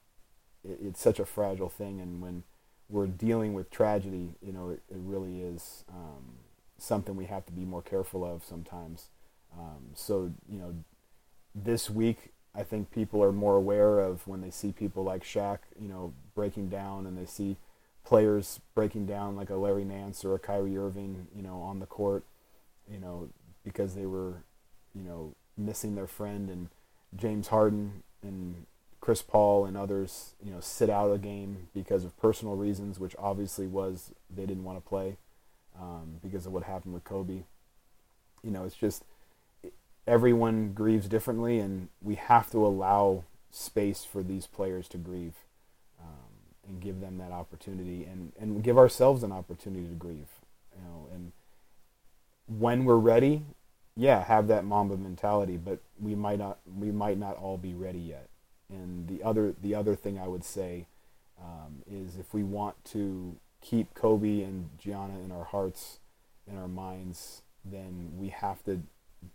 it, it's such a fragile thing, and when we're dealing with tragedy, you know, it, it really is um, something we have to be more careful of sometimes. Um, so, you know, this week, I think people are more aware of when they see people like Shaq, you know, breaking down, and they see players breaking down like a Larry Nance or a Kyrie Irving, you know, on the court, you know, because they were, you know, missing their friend and James Harden and Chris Paul and others, you know, sit out a game because of personal reasons, which obviously was they didn't want to play um, because of what happened with Kobe. You know, it's just everyone grieves differently, and we have to allow space for these players to grieve. Um, and give them that opportunity and, and give ourselves an opportunity to grieve. You know, and when we're ready, yeah, have that Mamba mentality, but we might not we might not all be ready yet. And the other the other thing I would say um, is if we want to keep Kobe and Gianna in our hearts, in our minds, then we have to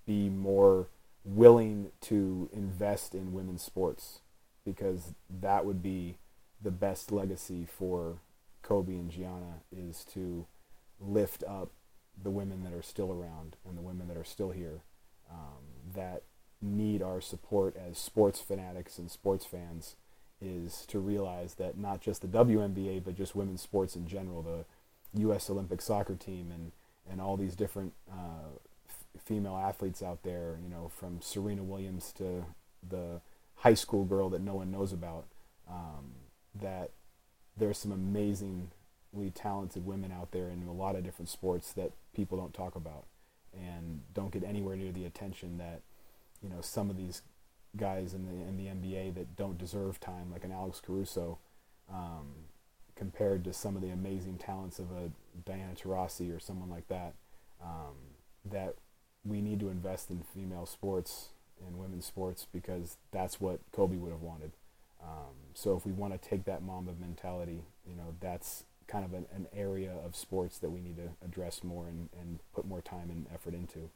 be more willing to invest in women's sports because that would be the best legacy for Kobe and Gianna is to lift up the women that are still around and the women that are still here um, that need our support as sports fanatics and sports fans is to realize that not just the WNBA but just women's sports in general, the U.S. Olympic soccer team and and all these different uh, female athletes out there, you know, from Serena Williams to the high school girl that no one knows about, um, that there's some amazingly talented women out there in a lot of different sports that people don't talk about and don't get anywhere near the attention that you know some of these guys in the in the NBA that don't deserve time, like an Alex Caruso, um, compared to some of the amazing talents of a Diana Taurasi or someone like that. Um, that we need to invest in female sports and women's sports because that's what Kobe would have wanted. Um, so if we want to take that Mamba mentality, you know, that's kind of an, an area of sports that we need to address more and, and put more time and effort into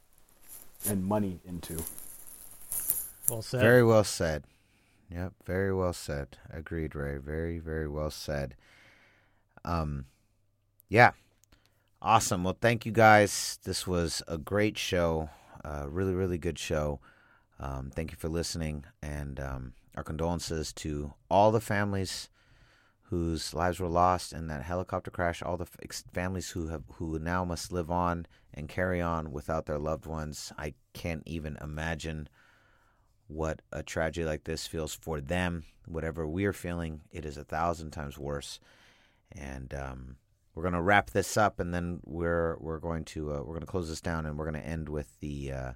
and money into. Well said. Very well said. Yep, very well said. Agreed, Ray. Very, very well said. Um, yeah, awesome. Well, thank you guys. This was a great show. Uh, really, really good show. Um, thank you for listening, and um, our condolences to all the families whose lives were lost in that helicopter crash. All the f- families who have who now must live on and carry on without their loved ones. I can't even imagine what a tragedy like this feels for them. Whatever we're feeling, it is a thousand times worse. And um, we're gonna wrap this up, and then we're we're going to uh, we're gonna close this down, and we're gonna end with the uh,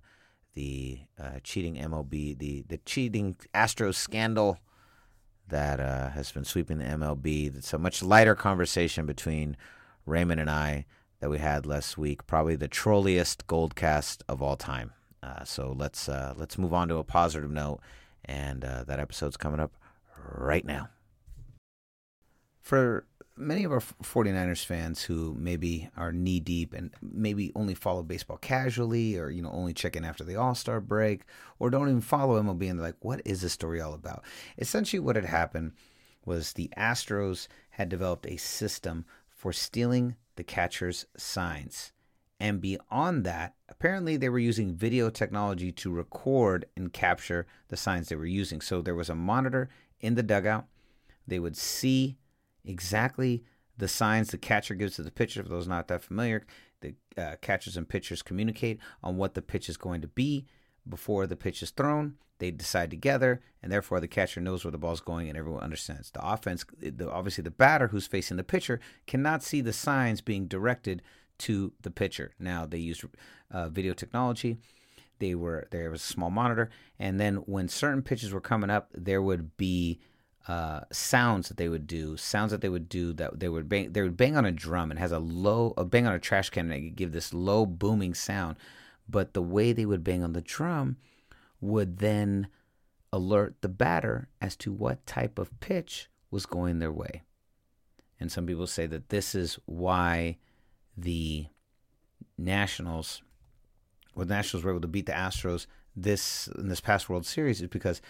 the uh, cheating MLB, the the cheating Astros scandal that uh, has been sweeping the MLB. It's a much lighter conversation between Raymond and I that we had last week. Probably the trolliest gold cast of all time. Uh, so let's uh, let's move on to a positive note, and that episode's coming up right now. For many of our 49ers fans who maybe are knee deep and maybe only follow baseball casually or you know only check in after the All-Star break or don't even follow MLB and like what is this story all about? Essentially what had happened was the Astros had developed a system for stealing the catcher's signs. And beyond that apparently they were using video technology to record and capture the signs they were using. So there was a monitor in the dugout. They would see exactly the signs the catcher gives to the pitcher. For those not that familiar, the uh, catchers and pitchers communicate on what the pitch is going to be before the pitch is thrown. They decide together, and therefore the catcher knows where the ball's going, and everyone understands. The offense, the, obviously, the batter who's facing the pitcher cannot see the signs being directed to the pitcher. Now they use uh, video technology. They were there was a small monitor, and then when certain pitches were coming up, there would be uh, sounds that they would do, sounds that they would do that they would bang, they would bang on a drum and has a low, a bang on a trash can and it could give this low booming sound. But the way they would bang on the drum would then alert the batter as to what type of pitch was going their way. And some people say that this is why the Nationals, well, the Nationals were able to beat the Astros this in this past World Series is because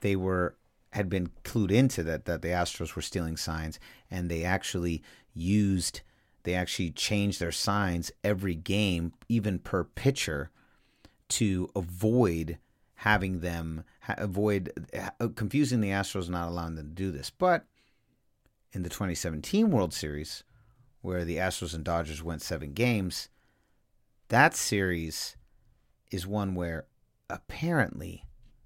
they were had been clued into that that the Astros were stealing signs, and they actually used they actually changed their signs every game, even per pitcher, to avoid having them avoid uh, confusing the Astros, not allowing them to do this. But in the 2017 World Series, where the Astros and Dodgers went seven games, that series is one where apparently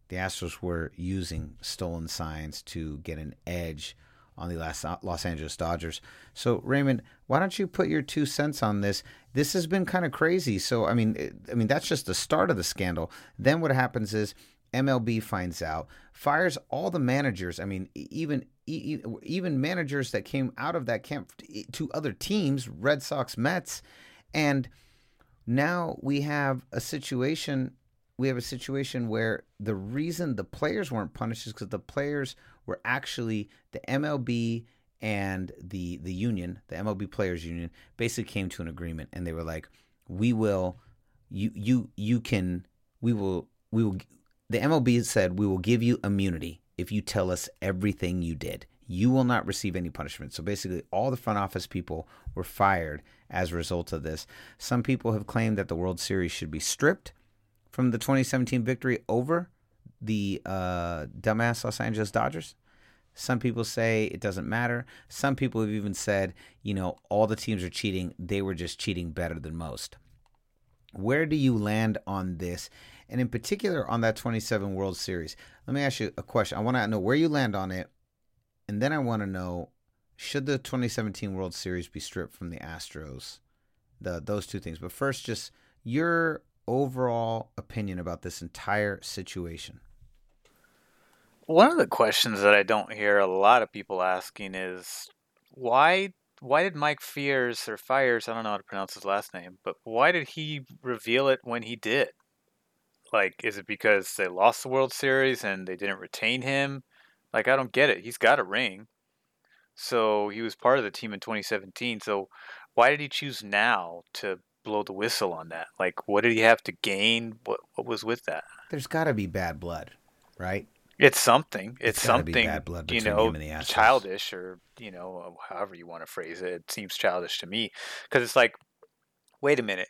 the Astros were using stolen signs to get an edge on the Los Angeles Dodgers. So Raymond, why don't you put your two cents on this? This has been kind of crazy. So I mean, I mean that's just the start of the scandal. Then what happens is MLB finds out, fires all the managers. I mean, even even managers that came out of that camp to other teams, Red Sox, Mets, and now we have a situation. We have a situation where the reason the players weren't punished is because the players were actually the MLB and the the union, the MLB Players Union, basically came to an agreement, and they were like, "We will, you you you can, we will we will." The MLB said, "We will give you immunity if you tell us everything you did. You will not receive any punishment." So basically, all the front office people were fired as a result of this. Some people have claimed that the World Series should be stripped from the 2017 victory over the uh, dumbass Los Angeles Dodgers. Some people say it doesn't matter. Some people have even said, you know, all the teams are cheating. They were just cheating better than most. Where do you land on this? And in particular on that 27 World Series. Let me ask you a question. I want to know where you land on it. And then I want to know should the 2017 World Series be stripped from the Astros? The those two things. But first just your overall opinion about this entire situation. One of the questions that I don't hear a lot of people asking is why why did Mike Fears or Fires, I don't know how to pronounce his last name, but why did he reveal it when he did? Like, is it because they lost the World Series and they didn't retain him? Like, I don't get it. He's got a ring. So he was part of the team in 2017. So why did he choose now to blow the whistle on that? Like, what did he have to gain? What what was with that? There's got to be bad blood, right? It's something. It's, It's something. bad blood you know, him and the Astros. childish, or you know, however you want to phrase it. It seems childish to me because it's like, wait a minute.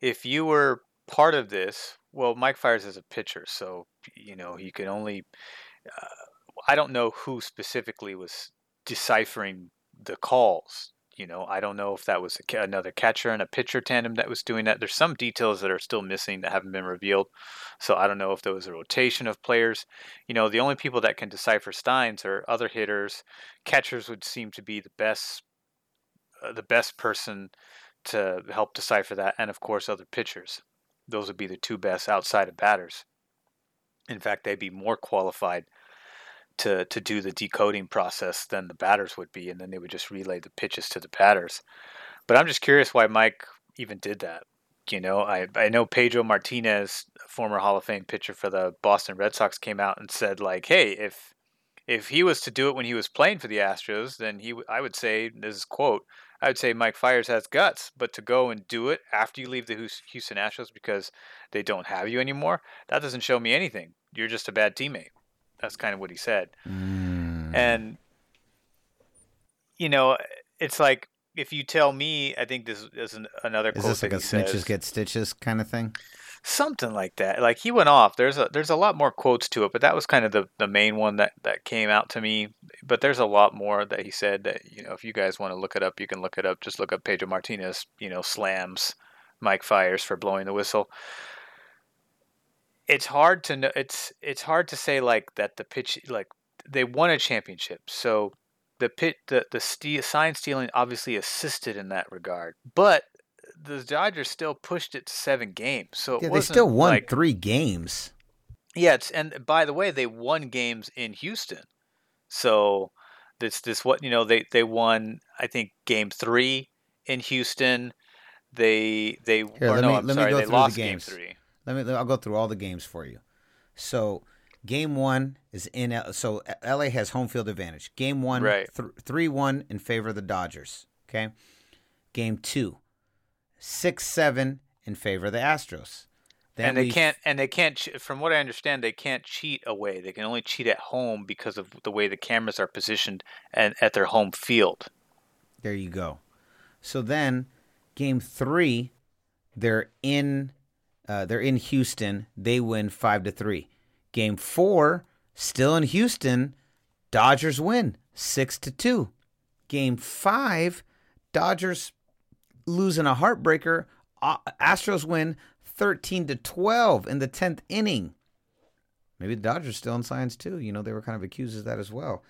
If you were part of this, well, Mike Fiers is a pitcher, so you know he could only. Uh, I don't know who specifically was deciphering the calls. You know, I don't know if that was a, another catcher and a pitcher tandem that was doing that. There's some details that are still missing that haven't been revealed. So I don't know if there was a rotation of players. You know, the only people that can decipher Steins are other hitters. Catchers would seem to be the best, uh, the best person to help decipher that, and of course other pitchers. Those would be the two best outside of batters. In fact, they'd be more qualified to to do the decoding process than the batters would be, and then they would just relay the pitches to the batters. But I'm just curious why Mike even did that. You know, I I know Pedro Martinez, former Hall of Fame pitcher for the Boston Red Sox, came out and said like, "Hey, if if he was to do it when he was playing for the Astros, then he I would say this is quote I would say Mike Fiers has guts, but to go and do it after you leave the Houston Astros because they don't have you anymore, that doesn't show me anything. You're just a bad teammate. That's kind of what he said. Mm. And you know, it's like if you tell me, I think this is an, another Is quote this like a he snitches says, get stitches kind of thing? something like that. Like he went off. There's a there's a lot more quotes to it, but that was kind of the the main one that that came out to me. But there's a lot more that he said that you know if you guys want to look it up, you can look it up. Just look up Pedro Martinez. You know slams Mike Fiers for blowing the whistle. It's hard to know. It's it's hard to say like that the pitch like they won a championship, so the pit the the ste- sign stealing obviously assisted in that regard, but the Dodgers still pushed it to seven games. So Yeah, they still won like, three games. yeah, it's, and by the way, they won games in Houston. So this this what you know they they won I think game three in Houston. They they or let no me- I'm let me sorry go they through the lost game three. Let me. I'll go through all the games for you. So, game one is in. L- So LA has home field advantage. Game one, Right. three one in favor of the Dodgers. Okay. Game two, six seven in favor of the Astros. Then and they we- can't and they can't from what I understand they can't cheat away. They can only cheat at home because of the way the cameras are positioned and at their home field. There you go. So then, game three, they're in, uh, they're in Houston. They win five to three. Game four, still in Houston, Dodgers win six to two. Game five, Dodgers losing a heartbreaker. Astros win thirteen to twelve in the tenth inning. Maybe the Dodgers still in signs too. You know they were kind of accused of that as well.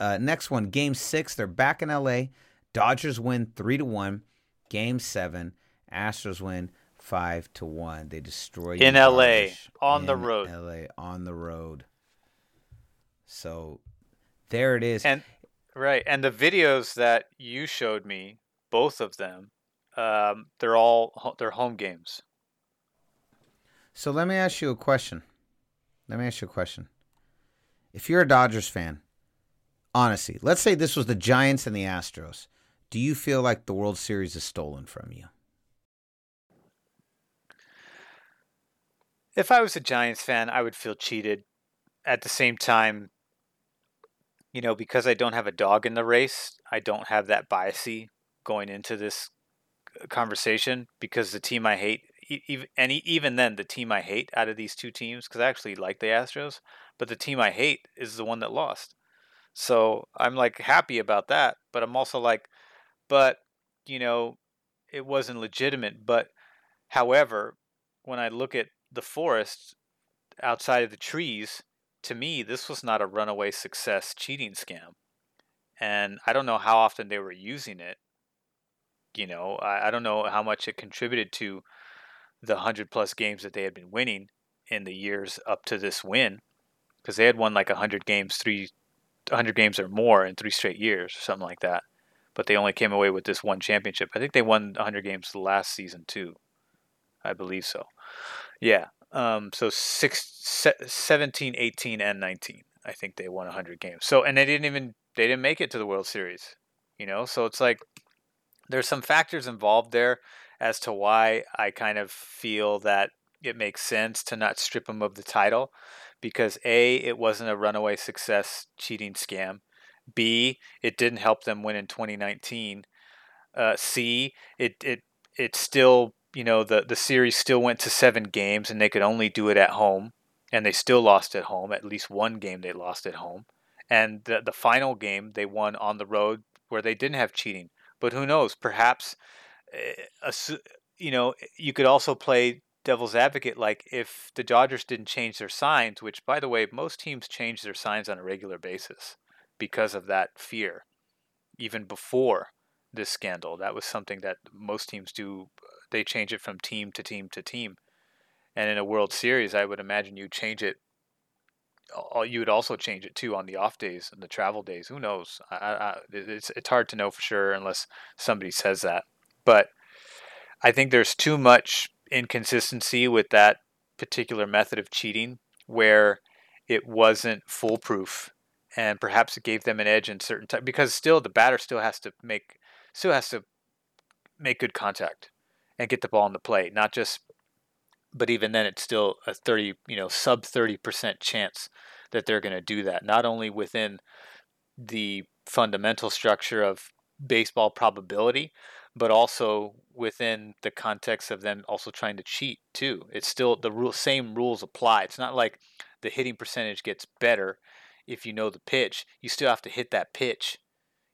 Uh, next one, Game Six, they're back in LA. Dodgers win three to one. Game Seven, Astros win five to one. They destroy you In LA, on the In road. LA on the road. So There it is. And right, and the videos that you showed me, both of them, um, they're all they're home games. So let me ask you a question. Let me ask you a question. If you're a Dodgers fan, honestly, let's say this was the Giants and the Astros. Do you feel like the World Series is stolen from you? If I was a Giants fan, I would feel cheated. At the same time, you know, because I don't have a dog in the race, I don't have that biasy going into this uh, conversation because the team I hate, even and even then, the team I hate out of these two teams, because I actually like the Astros, but the team I hate is the one that lost. So I'm like happy about that, but I'm also like, but you know, it wasn't legitimate. But however, when I look at the forest outside of the trees, to me, this was not a runaway success cheating scam. And I don't know how often they were using it. You know, I, I don't know how much it contributed to the 100 plus games that they had been winning in the years up to this win. Because they had won like 100 games, three, 100 games or more in three straight years, or something like that. But they only came away with this one championship. I think they won 100 games last season, too. I believe so. Yeah. Um, so six, se- 17, 18, and 19. I think they won 100 games. So, and they didn't even, they didn't make it to the World Series, you know? So it's like, there's some factors involved there as to why I kind of feel that it makes sense to not strip them of the title because A, it wasn't a runaway success cheating scam. B, it didn't help them win in 2019. Uh, C, it, it, it still you know the the series still went to seven games and they could only do it at home and they still lost at home at least one game they lost at home. And the, the final game they won on the road where they didn't have cheating. But who knows perhaps uh, you know you could also play devil's advocate like if the dodgers didn't change their signs which by the way most teams change their signs on a regular basis because of that fear even before this scandal. That was something that most teams do they change it from team to team to team. And in a World Series, I would imagine you change it. You would also change it too on the off days and the travel days. Who knows? I, I, it's it's hard to know for sure unless somebody says that. But I think there's too much inconsistency with that particular method of cheating where it wasn't foolproof and perhaps it gave them an edge in certain time because still the batter still has to make still has to make good contact and get the ball in the play. Not just, but even then, it's still a 30, you know, sub 30% chance that they're going to do that. Not only within the fundamental structure of baseball probability, but also within the context of them also trying to cheat too. It's still the rule, same rules apply. It's not like the hitting percentage gets better if you know the pitch. You still have to hit that pitch.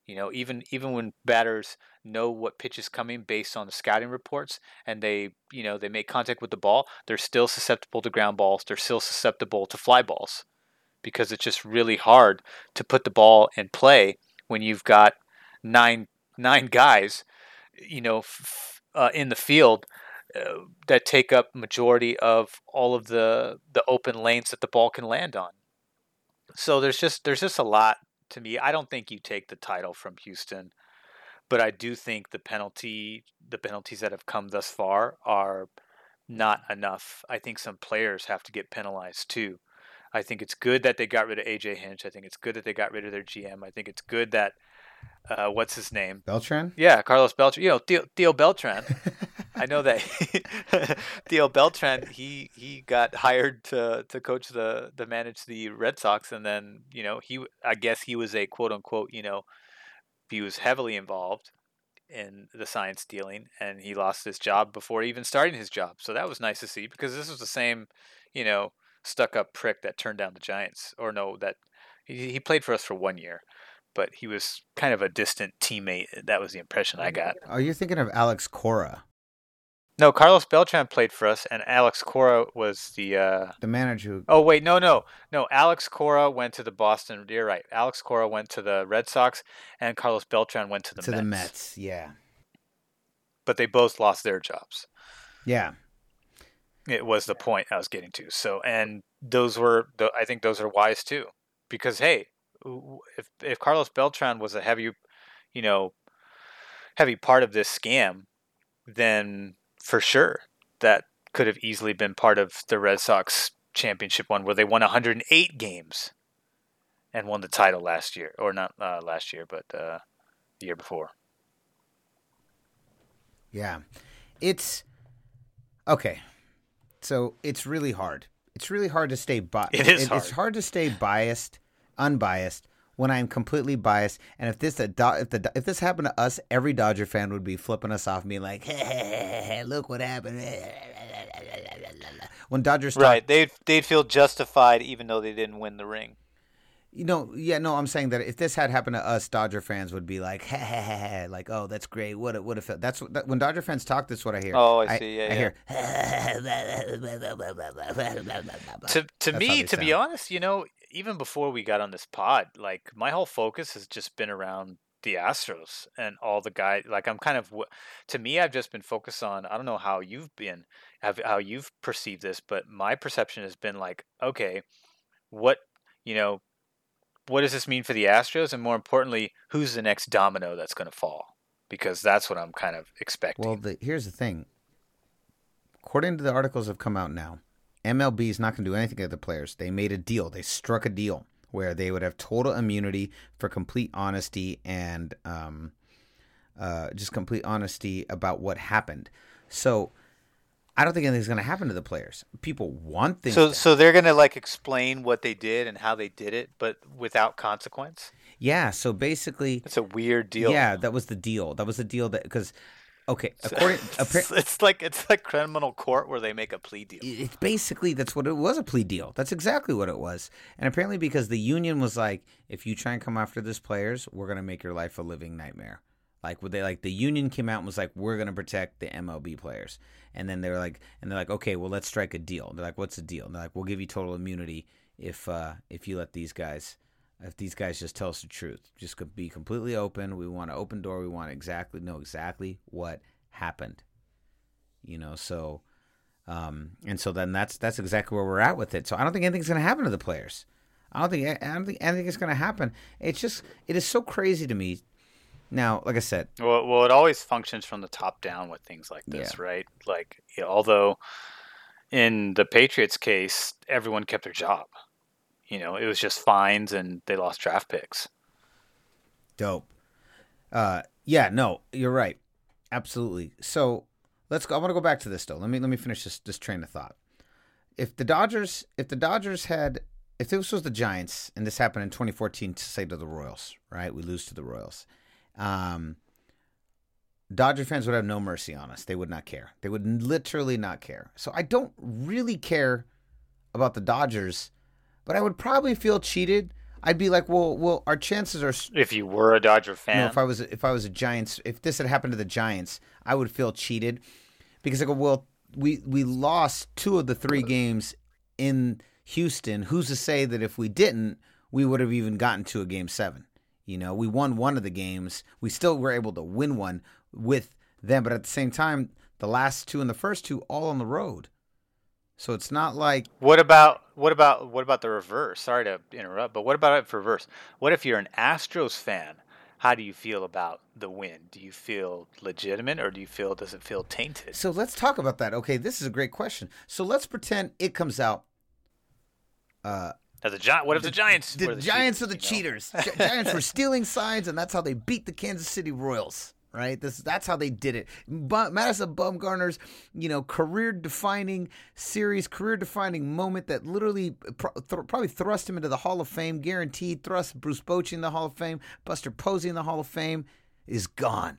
You know, even even when batters know what pitch is coming based on the scouting reports and they you know they make contact with the ball they're still susceptible to ground balls they're still susceptible to fly balls. Because it's just really hard to put the ball in play when you've got nine nine guys you know f- uh, in the field uh, that take up majority of all of the the open lanes that the ball can land on. So there's just there's just a lot to me. I don't think you take the title from houston but I do think the penalty, the penalties that have come thus far are not enough. I think some players have to get penalized too. I think it's good that they got rid of AJ Hinch. I think it's good that they got rid of their GM. I think it's good that uh, what's his name? Beltran. Yeah, Carlos Beltran. You know, Theo, Theo Beltran. I know that Theo Beltran. He he got hired to to coach the to manage the Red Sox, and then you know he I guess he was a quote unquote you know he was heavily involved in the sign stealing and he lost his job before even starting his job. So that was nice to see because this was the same, you know, stuck up prick that turned down the Giants. Or no, that he, he played for us for one year, but he was kind of a distant teammate. That was the impression I got. Are you thinking of Alex Cora? No, Carlos Beltran played for us, and Alex Cora was the uh... the manager. Who... Oh wait, no, no, no. Alex Cora went to the Boston. You're right. Alex Cora went to the Red Sox, and Carlos Beltran went to the to Mets. the Mets. Yeah, but they both lost their jobs. Yeah, it was the point I was getting to. So, and those were the. I think those are wise too, because hey, if if Carlos Beltran was a heavy, you know, heavy part of this scam, then for sure that could have easily been part of the Red Sox championship one where they won 108 games and won the title last year or not uh, last year but uh, the year before. Yeah. It's okay. So it's really hard. It's really hard to stay biased. It is It's hard. hard to stay biased, unbiased when I'm completely biased. And if this if the if this happened to us, every Dodger fan would be flipping us off, being like, "Look what happened." When Dodgers Right, they'd they'd feel justified even though they didn't win the ring. You know, yeah, no, I'm saying that if this had happened to us, Dodger fans would be like, like, oh, that's great. What it would have felt. That's what that, when Dodger fans talk. That's what I hear. Oh, I see. Yeah, I yeah. hear. to to me, to be honest, you know, even before we got on this pod, like my whole focus has just been around the Astros and all the guys. Like I'm kind of, to me, I've just been focused on. I don't know how you've been, how you've perceived this, but my perception has been like, okay, what you know, what does this mean for the Astros, and more importantly, who's the next domino that's going to fall? Because that's what I'm kind of expecting. Well, the, here's the thing. According to the articles that have come out now, MLB is not going to do anything to the players. They made a deal. They struck a deal where they would have total immunity for complete honesty and um, uh, just complete honesty about what happened. So I don't think anything's going to happen to the players. People want things. so, to so they're going to like explain what they did and how they did it, but without consequence. yeah. So basically, It's a weird deal. yeah, that was the deal. That was the deal that because okay, according it's, it's like it's like criminal court where they make a plea deal. it's basically that's what it was a plea deal. That's exactly what it was. And apparently because the union was like, if you try and come after this players, we're gonna make your life a living nightmare. Like would they like the union came out and was like, we're gonna protect the MLB players. And then they're like and they're like, okay, well let's strike a deal. They're like, what's the deal? And they're like, we'll give you total immunity if uh if you let these guys if these guys just tell us the truth. Just be completely open. We want an open door. We want exactly know exactly what happened. You know, so um, and so then that's that's exactly where we're at with it. So I don't think anything's going to happen to the players. I don't think I don't think anything is going to happen. It's just it is so crazy to me. Now, like I said, Well, well, it always functions from the top down with things like this, right? Like, you know, although in the Patriots case, everyone kept their job. You know, it was just fines and they lost draft picks. dope. Uh, yeah, no, you're right, absolutely. So let's go. I want to go back to this though. Let me let me finish this this train of thought. If the Dodgers, if the Dodgers had, if this was the Giants, and this happened in 2014, to say to the Royals, right? We lose to the Royals. Um, Dodger fans would have no mercy on us. They would not care. They would literally not care. So I don't really care about the Dodgers, but I would probably feel cheated. I'd be like, well, well, our chances are If you were a Dodger fan, no, if I was if I was a Giants, if this had happened to the Giants, I would feel cheated because I go, well, we we lost two of the three games in Houston. Who's to say that if we didn't, we would have even gotten to a game seven? You know, we won one of the games. We still were able to win one with them, but at the same time, the last two and the first two all on the road. So it's not like What about what about what about the reverse? Sorry to interrupt, but what about it for reverse? What if you're an Astros fan? How do you feel about the win? Do you feel legitimate or do you feel does it feel tainted? So let's talk about that. Okay, this is a great question. So let's pretend it comes out. Uh, As a Gi- what if the, Giants? the the Giants cheaters, are the cheaters. Gi- Giants were stealing signs, and that's how they beat the Kansas City Royals. Right? This that's how they did it. But Madison Bumgarner's, you know, career-defining series, career-defining moment that literally pro- th- probably thrust him into the Hall of Fame, guaranteed. Thrust Bruce Bochy in the Hall of Fame, Buster Posey in the Hall of Fame, is gone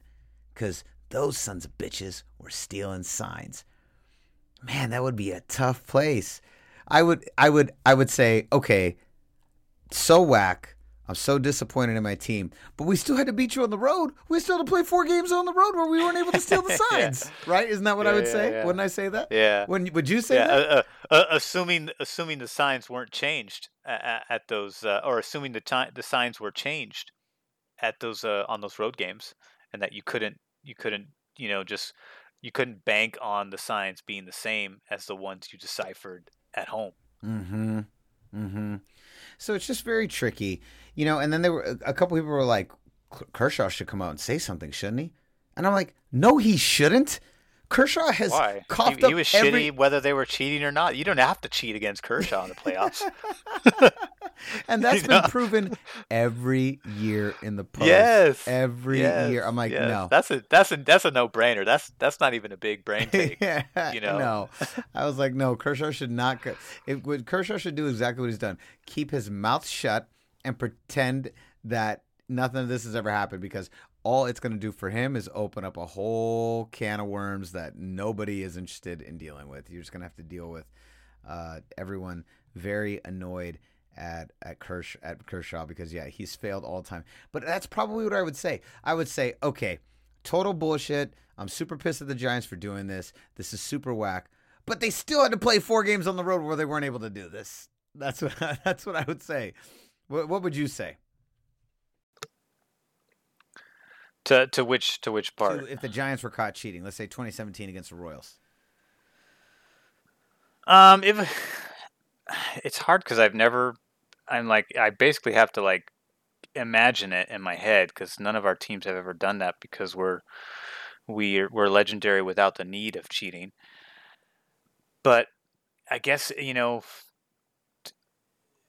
because those sons of bitches were stealing signs man, that would be a tough place. I would, I would, I would say, okay, so whack. I'm so disappointed in my team, but we still had to beat you on the road. We still had to play four games on the road where we weren't able to steal the signs, right? Isn't that what I would yeah, say? yeah. Wouldn't I say that? Yeah. When would you say Yeah, that? uh, uh, uh, assuming assuming the signs weren't changed at, at those, uh, or assuming the time the signs were changed at those uh, on those road games, and that you couldn't you couldn't you know just you couldn't bank on the signs being the same as the ones you deciphered at home. Mm-hmm. Mm-hmm. So it's just very tricky, you know. And then there were a couple people were like, Kershaw should come out and say something, shouldn't he? And I'm like, no, he shouldn't. Kershaw has Why? coughed He, up he was every, shitty whether they were cheating or not. You don't have to cheat against Kershaw in the playoffs. and that's You been know? proven every year in the post. yes. every yes, year. I'm like, yes. no, That's a that's a that's a no brainer. That's that's not even a big brain take. yeah, you know? no. I was like, no, Kershaw should not. It would Kershaw should do exactly what he's done: keep his mouth shut and pretend that nothing of this has ever happened. Because all it's going to do for him is open up a whole can of worms that nobody is interested in dealing with. You're just going to have to deal with uh, everyone very annoyed at at Kersh at Kershaw because yeah, he's failed all the time. But that's probably what I would say. I would say, okay, total bullshit. I'm super pissed at the Giants for doing this. This is super whack. But they still had to play four games on the road where they weren't able to do this. That's what that's what I would say. What, what would you say To to which to which part? to, if the Giants were caught cheating? Let's say 2017 against the Royals. Um, if it's hard because I've never, I'm like I basically have to like imagine it in my head because none of our teams have ever done that because we're we're we're legendary without the need of cheating. But I guess you know,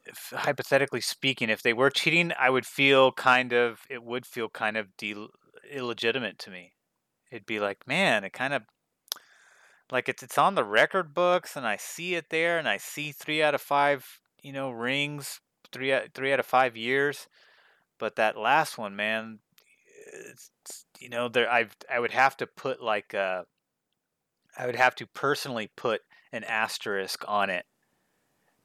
if, hypothetically speaking, if they were cheating, I would feel kind of it would feel kind of de- illegitimate to me. It'd be like, man, it kind of like it's it's on the record books and I see it there and I see three out of five you know rings three out three out of five years, but that last one man, it's, you know there I I would have to put like uh I would have to personally put an asterisk on it.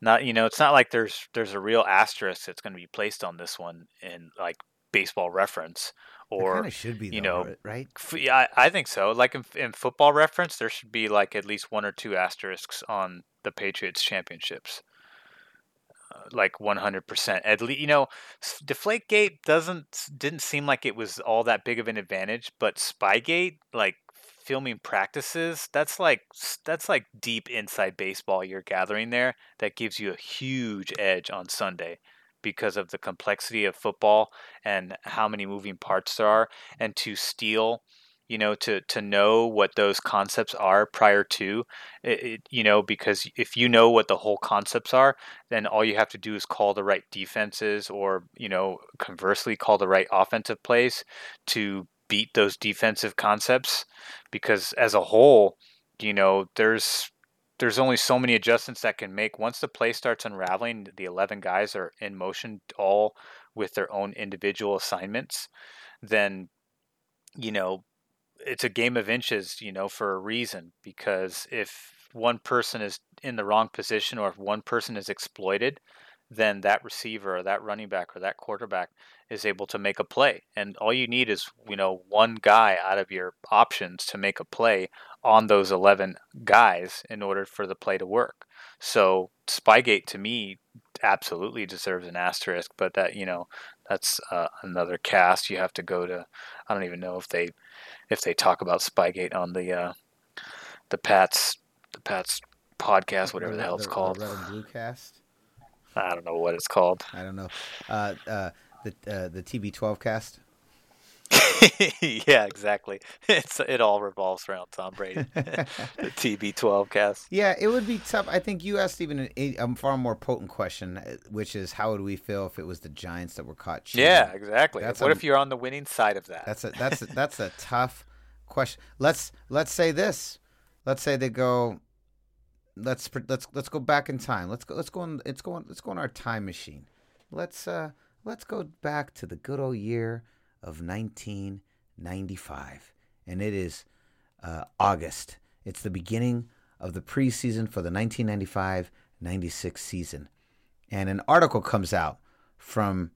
Not you know it's not like there's there's a real asterisk that's going to be placed on this one in like baseball reference or kind of should be, you though, know, right? F- Yeah, I, I think so. Like in, in football reference, there should be like at least one or two asterisks on the Patriots championships. Uh, like 100%. At least, you know, Deflategate doesn't didn't seem like it was all that big of an advantage, but Spygate, like filming practices, that's like that's like deep inside baseball you're gathering there that gives you a huge edge on Sunday because of the complexity of football and how many moving parts there are and to steal you know to to know what those concepts are prior to it, it, you know because if you know what the whole concepts are then all you have to do is call the right defenses or you know conversely call the right offensive plays to beat those defensive concepts because as a whole you know there's there's only so many adjustments that can make. Once the play starts unraveling the 11 guys are in motion all with their own individual assignments then you know it's a game of inches you know for a reason because if one person is in the wrong position or if one person is exploited then that receiver or that running back or that quarterback is able to make a play. And all you need is you know one guy out of your options to make a play on those 11 guys in order for the play to work. So spygate to me absolutely deserves an asterisk but that you know that's uh, another cast. You have to go to i don't even know if they if they talk about spygate on the uh the pats the pats podcast whatever the, hell it's called. red and blue cast. I don't know what it's called I don't know. Uh, uh, the uh, the TB12 cast. yeah exactly it's it all revolves around tom brady the tb12 cast Yeah, it would be tough. I think you asked even a, a far more potent question, uh, which is how would we feel if it was the Giants that were caught cheating? yeah exactly That's what a- if you're on the winning side of that That's a that's a, that's a tough question. Let's let's say this. Let's say they go. Let's let's let's go back in time. Let's go. Let's go. On, let's go. On, let's go on our time machine. Let's uh let's go back to the good old year of 1995, and it is uh, August. It's the beginning of the preseason for the 1995-96 season, and an article comes out from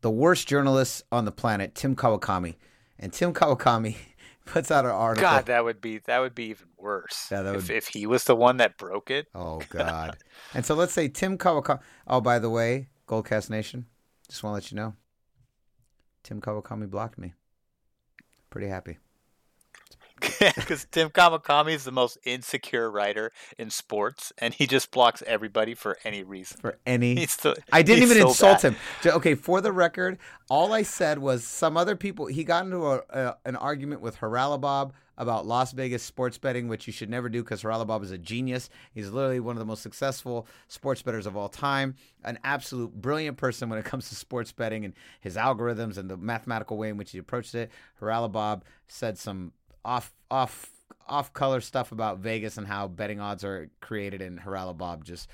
the worst journalist on the planet, Tim Kawakami, and Tim Kawakami puts out an article. god that would be that would be even worse Yeah, that if, would- if he was the one that broke it Oh God! and so let's say Tim Kawakami. Oh, by the way, Goldcast Nation, just want to let you know, Tim Kawakami blocked me. Pretty happy. because Tim Kawakami is the most insecure writer in sports, and he just blocks everybody for any reason. For any, the, I didn't even so insult bad. him. Okay, for the record, all I said was some other people. He got into a, a, an argument with Haralabob about Las Vegas sports betting, which you should never do because Haralabob is a genius. He's literally one of the most successful sports bettors of all time, an absolute brilliant person when it comes to sports betting and his algorithms and the mathematical way in which he approached it. Haralabob said some off off off color stuff about Vegas and how betting odds are created, and Haralabob just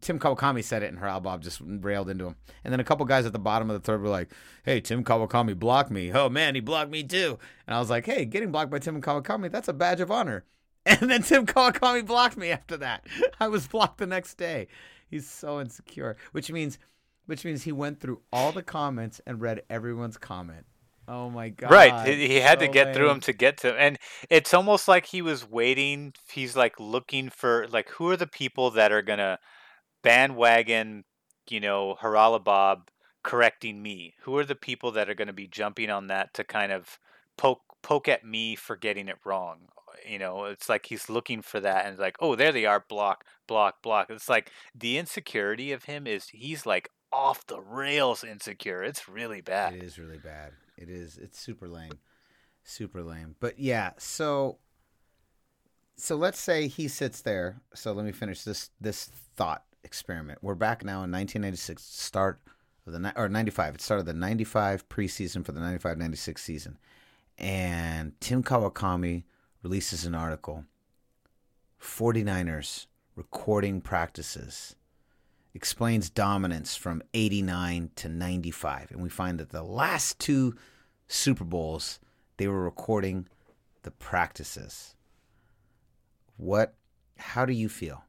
Tim Kawakami said it, and Haralabob just railed into him. And then a couple guys at the bottom of the third were like, "Hey, Tim Kawakami blocked me. Oh man, he blocked me too." And I was like, "Hey, getting blocked by Tim Kawakami—that's a badge of honor." And then Tim Kawakami blocked me after that. I was blocked the next day. He's so insecure, which means, which means he went through all the comments and read everyone's comment. Oh my god! Right, he, he had to so get through him to get to, and it's almost like he was waiting. He's like looking for like who are the people that are gonna bandwagon, you know, Haralabob correcting me. Who are the people that are gonna be jumping on that to kind of poke poke at me for getting it wrong? You know, it's like he's looking for that, and like, oh, there they are, block, block, block. It's like the insecurity of him is he's like off the rails insecure. It's really bad. It is really bad. It is. It's super lame. Super lame. But yeah, so so let's say he sits there. So let me finish this this thought experiment. We're back now in 1996, start of the or 95. It started the 95 preseason for the 95-96 season. And Tim Kawakami releases an article 49ers recording practices explains dominance from 89 to 95 and we find that the last two super bowls they were recording the practices. What how do you feel?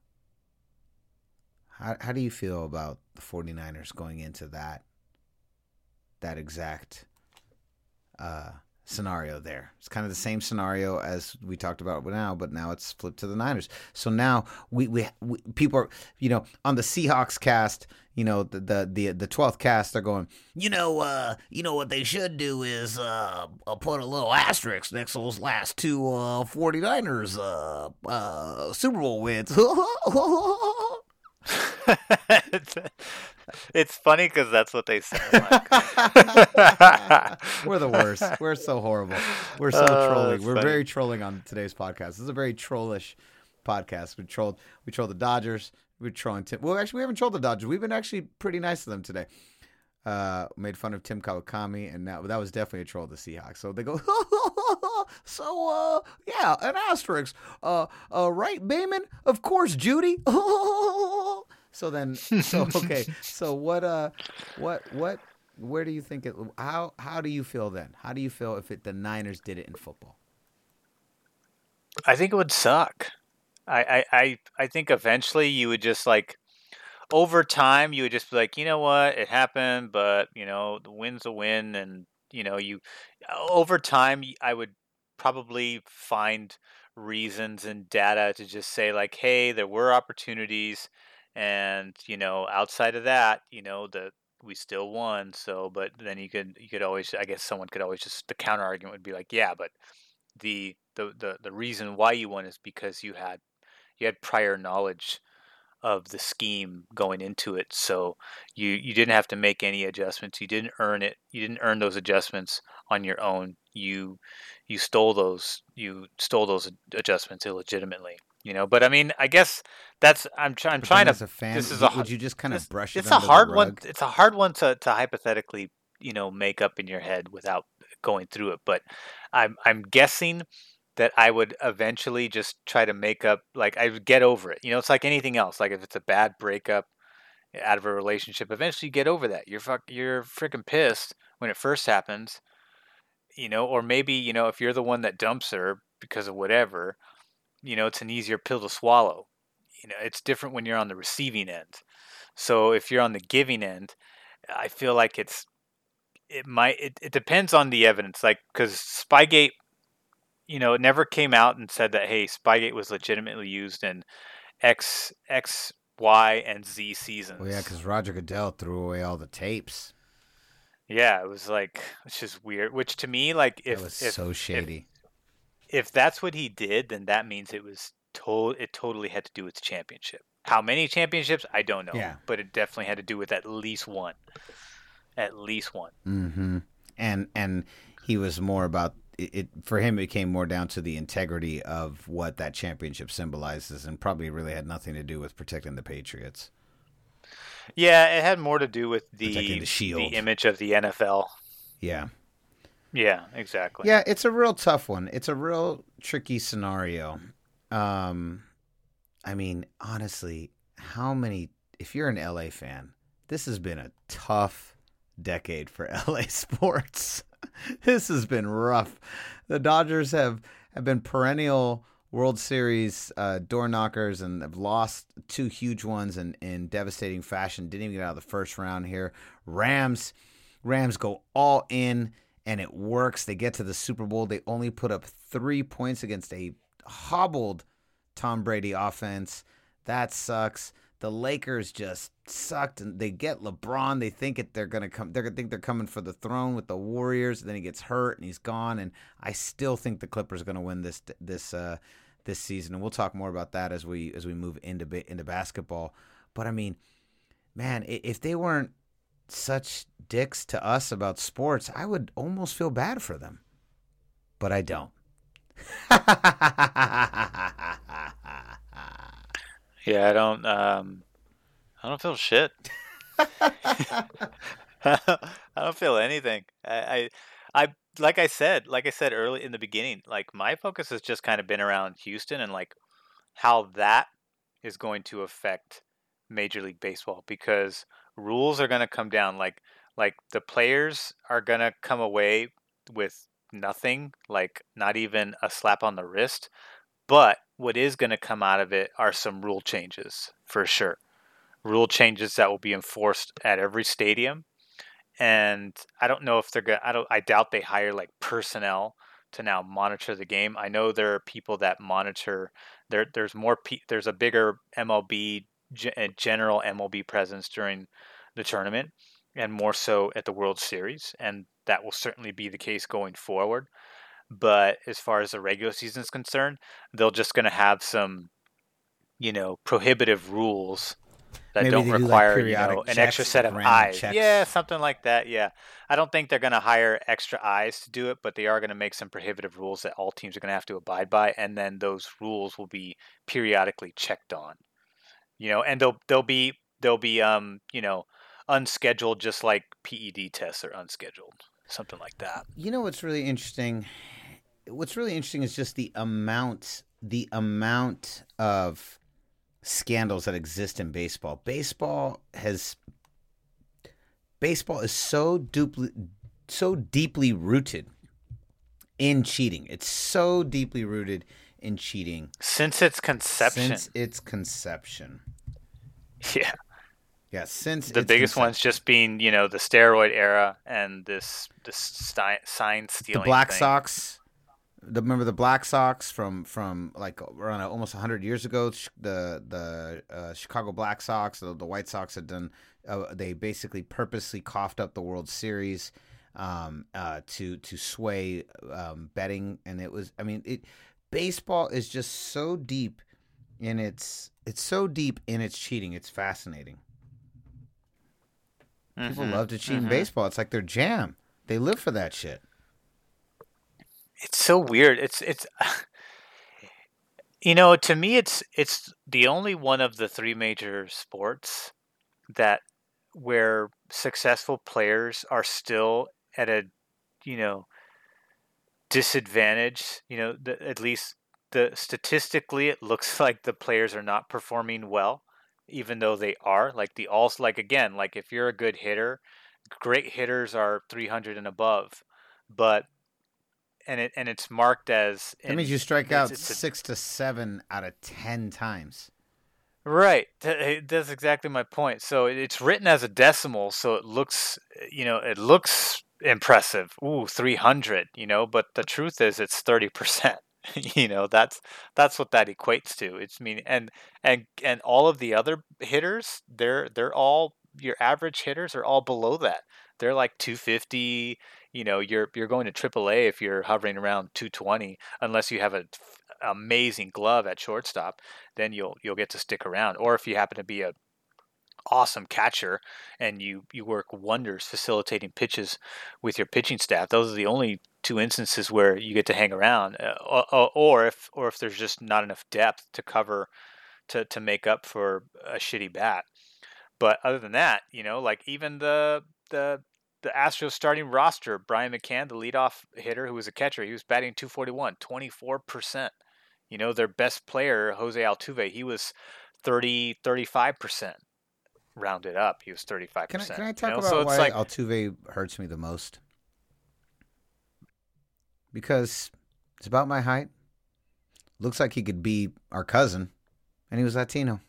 How, how do you feel about the 49ers going into that that exact uh, scenario there. It's kind of the same scenario as we talked about now, but now it's flipped to the Niners. So now we, we, we people are, you know, on the Seahawks cast, you know, the the the the twelfth cast, they're going, You know, uh, you know what they should do is uh, uh, put a little asterisk next to those last two uh, 49ers uh, uh, Super Bowl wins. it's, funny because that's what they sound like. we're the worst. We're so horrible. We're so Oh, trolling. We're funny. very trolling on today's podcast. This is a very trollish podcast. We trolled. We trolled the Dodgers. We're trolling Tim. Well, actually, we haven't trolled the Dodgers. We've been actually pretty nice to them today. Uh, made fun of Tim Kawakami, and that that was definitely a troll of the Seahawks. So they go, so uh, yeah, an asterisk. Uh, uh, right, Bayman? Of course, Judy. So then, so okay, so what? Uh, what? What? Where do you think it? How? How do you feel then? How do you feel if it, the Niners did it in football? I think it would suck. I, I, I, I think eventually you would just like over time you would just be like, you know what, it happened, but you know the win's a win, and you know you over time I would probably find reasons and data to just say like, hey, there were opportunities, and you know outside of that, you know the we still won. So, but then you could you could always I guess someone could always just the counter argument would be like, yeah, but the the the, the reason why you won is because you had you had prior knowledge of the scheme going into it so you you didn't have to make any adjustments you didn't earn it you didn't earn those adjustments on your own you you stole those you stole those adjustments illegitimately you know but i mean i guess that's i'm, try, I'm trying then to as a fan, this is a would you just kind of this- brush it it's a under the hard one it's a hard one to, to hypothetically you know make up in your head without going through it but i'm i'm guessing that i would eventually just try to make up like i would get over it you know it's like anything else like if it's a bad breakup out of a relationship eventually you get over that you're fuck you're freaking pissed when it first happens you know or maybe you know if you're the one that dumps her because of whatever you know it's an easier pill to swallow you know it's different when you're on the receiving end so if you're on the giving end i feel like it's it might it, it depends on the evidence like because spygate you know it never came out and said that hey spygate was legitimately used in x x y and z seasons Well, yeah, because Roger Goodell threw away all the tapes. yeah it was like it's just weird which to me like if that was if, so shady. If that's what he did, then that means it was to- it totally had to do with championship. How many championships? I don't know. Yeah. But it definitely had to do with at least one. At least one. Mm-hmm. And and he was more about it, it. For him, it came more down to the integrity of what that championship symbolizes, and probably really had nothing to do with protecting the Patriots. Yeah, it had more to do with the Protecting the image of the NFL. Yeah. Yeah, exactly. Yeah, it's a real tough one. It's a real tricky scenario. Um, I mean, honestly, how many? If you're an LA fan, this has been a tough decade for LA sports. this has been rough. The Dodgers have have been perennial World Series uh, door knockers and have lost two huge ones in, in devastating fashion. Didn't even get out of the first round here. Rams, Rams go all in and it works. They get to the Super Bowl. They only put up three points against a hobbled Tom Brady offense. That sucks. The Lakers just sucked, and they get LeBron. They think it, they're gonna come. They think they're coming for the throne with the Warriors. And Then he gets hurt and he's gone. And I still think the Clippers are gonna win this this uh, this season. And we'll talk more about that as we as we move into into basketball. But I mean, man, if they weren't such dicks to us about sports, I would almost feel bad for them. But I don't. Yeah, I don't um I don't feel shit. I don't feel anything. I, I I like I said, like I said early in the beginning, like my focus has just kind of been around Houston and like how that is going to affect Major League Baseball because rules are going to come down like like the players are going to come away with nothing, like not even a slap on the wrist, but what is going to come out of it are some rule changes for sure. Rule changes that will be enforced at every stadium. And I don't know if they're going I don't, I doubt they hire like personnel to now monitor the game. I know there are people that monitor there. There's more, pe- there's a bigger MLB, ge- uh, general MLB presence during the tournament and more so at the World Series. And that will certainly be the case going forward. But as far as the regular season is concerned, they're just going to have some, you know, prohibitive rules that Maybe don't they do, like, require you know an extra set of eyes. checks. Yeah, something like that. Yeah, I don't think they're going to hire extra eyes to do it, but they are going to make some prohibitive rules that all teams are going to have to abide by, and then those rules will be periodically checked on. You know, and they'll they'll be they'll be um you know unscheduled, just like PED tests are unscheduled, something like that. You know what's really interesting? What's really interesting is just the amount, the amount of scandals that exist in baseball. Baseball has, baseball is so deeply, so deeply rooted in cheating. It's so deeply rooted in cheating Since its conception, since its conception. yeah. Yeah, since the biggest conception. ones just being you know the steroid era and this this sign stealing. the. Black thing. Sox. The, remember the Black Sox from from like around almost hundred years ago. The the uh, Chicago Black Sox, the, the White Sox had done. Uh, they basically purposely coughed up the World Series um, uh, to to sway um, betting, and it was. I mean, it baseball is just so deep in its. It's so deep in its cheating. It's fascinating. People Mhm, love to cheat in mhm. baseball. It's like their jam. They live for that shit. It's so weird. It's it's. You know, to me, it's it's the only one of the three major sports that where successful players are still at a, you know, disadvantage. You know, the, at least the statistically, it looks like the players are not performing well, even though they are. Like the all like again, like if you're a good hitter, great hitters are 300 and above, but and it and it's marked as That means you strike it's- out it's a- six to seven out of ten times. Right. That's exactly my point. So it's written as a decimal, so it looks, you know, it looks impressive. Ooh, 300, you know, but the truth is it's 30%. you know, that's that's what that equates to. It's mean and and and all of the other hitters, they're they're all your average hitters are all below that. They're like 250. You know, you're you're going to AAA if you're hovering around 220, unless you have a amazing glove at shortstop, then you'll you'll get to stick around. Or if you happen to be a awesome catcher and you you work wonders facilitating pitches with your pitching staff. Those are the only two instances where you get to hang around uh, or, or if or if there's just not enough depth to cover to to make up for a shitty bat. But other than that you know like even the the the Astros starting roster, Brian McCann, the leadoff hitter who was a catcher, he was batting 241, 24%. You know, their best player, Jose Altuve, he was 30, 35% rounded up. He was 35%. Can I, can I talk you know? about so why like, Altuve hurts me the most? Because it's about my height. Looks like he could be our cousin, and he was Latino.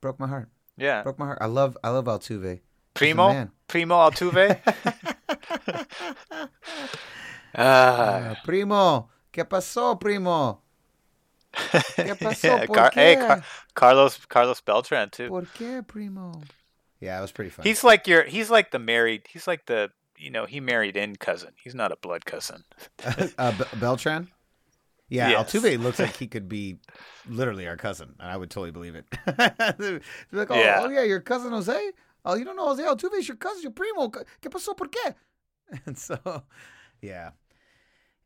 Broke my heart. yeah. Broke my heart. I love I love Altuve. Primo. Primo Altuve. Ah. Uh, primo, ¿qué pasó, primo? ¿Qué pasó? yeah, ¿Por Car- hey. Car- Carlos Carlos Beltran too. ¿Por qué, primo? Yeah, it was pretty funny. He's like your he's like the married he's like the you know he married in cousin. He's not a blood cousin. uh, Be- Beltran. Yeah, Yes. Altuve looks like he could be literally our cousin, and I would totally believe it. Like, oh Yeah. oh, yeah, your cousin Jose. Oh, you don't know Jose Altuve is your cousin, your primo. ¿Qué pasó? ¿Por qué? And so, yeah.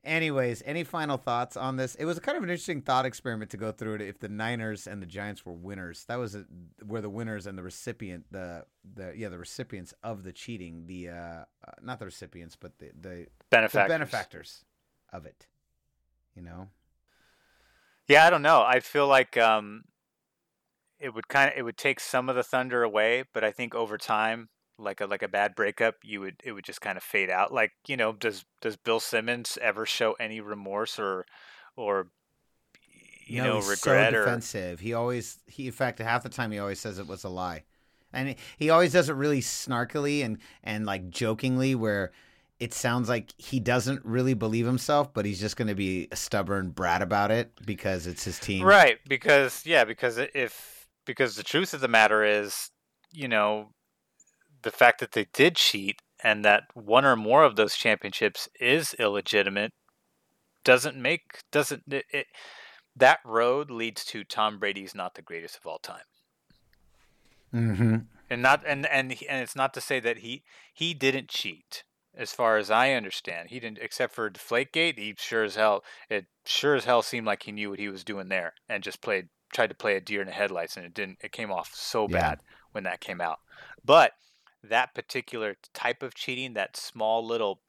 Anyways, any final thoughts on this? It was kind of an interesting thought experiment to go through it. If the Niners and the Giants were winners, that was a, were the winners and the recipient, the the yeah, the recipients of the cheating. The uh, uh not the recipients, but the the, the Benefactors. benefactors of it. You know, Yeah, I don't know. I feel like um, it would kind of it would take some of the thunder away, but I think over time, like a like a bad breakup, you would it would just kind of fade out. Like you know, does does Bill Simmons ever show any remorse or or you No, know he's regret so or defensive. He always he in fact half the time he always says it was a lie, and he, he always does it really snarkily and and like jokingly where. It sounds like he doesn't really believe himself, but he's just going to be a stubborn brat about it because it's his team. right because yeah because if because the truth of the matter is you know the fact that they did cheat and that one or more of those championships is illegitimate doesn't make doesn't it, it that road leads to Tom Brady's not the greatest of all time Mm-hmm. and not and and and it's not to say that he he didn't cheat as far as I understand he didn't except for Deflategate he sure as hell it sure as hell seemed like he knew what he was doing there and just played tried to play a deer in the headlights and it didn't it came off so Yeah. bad when that came out but that particular type of cheating that small little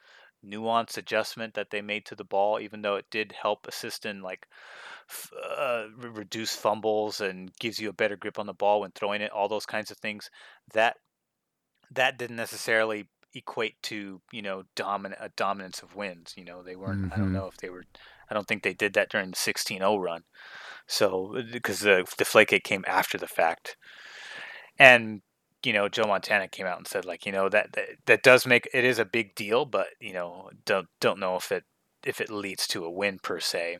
nuance adjustment that they made to the ball even though it did help assist in like f- uh, reduce fumbles and gives you a better grip on the ball when throwing it all those kinds of things that that didn't necessarily equate to you know dominant a dominance of wins you know they weren't i don't Mhm. know if they were i don't think they did that during the 16-0 run so because the deflategate came after the fact and you know joe montana came out and said like you know that, that that does make it is a big deal but you know don't don't know if it if it leads to a win per se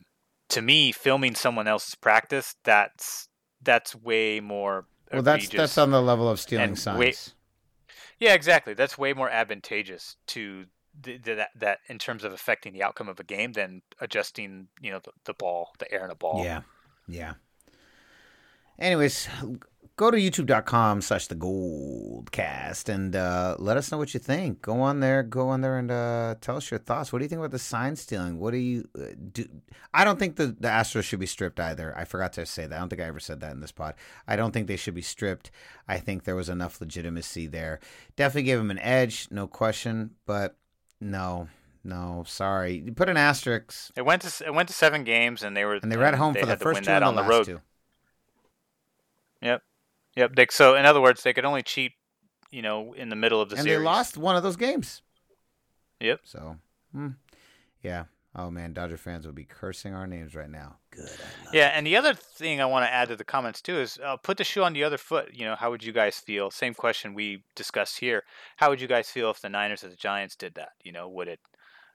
to me filming someone else's practice that's that's way more Well, that's that's on the level of stealing signs. wait- yeah, exactly. That's way more advantageous to th- th- that that in terms of affecting the outcome of a game than adjusting, you know, the, the ball, the air in a ball. Yeah. Yeah. Anyways, go to youtube.com slash the goldcast and uh, let us know what you think. Go on there, go on there and uh, tell us your thoughts. What do you think about the sign stealing? What do you uh, do? I don't think the, the Astros should be stripped either. I forgot to say that. I don't think I ever said that in this pod. I don't think they should be stripped. I think there was enough legitimacy there. Definitely give them an edge, no question, but no. No, sorry. You put an asterisk, It went to it went to seven games, and they were and they were at home for the first win two on the road. two. Yep, yep. They, so in other words, they could only cheat, you know, in the middle of the and series. And they lost one of those games. Yep. So, hmm. yeah. Oh man, Dodger fans will be cursing our names right now. Good. I love Yeah, and the other thing I want to add to the comments too is uh, put the shoe on the other foot. You know, how would you guys feel? Same question we discussed here. How would you guys feel if the Niners or the Giants did that? You know, would it,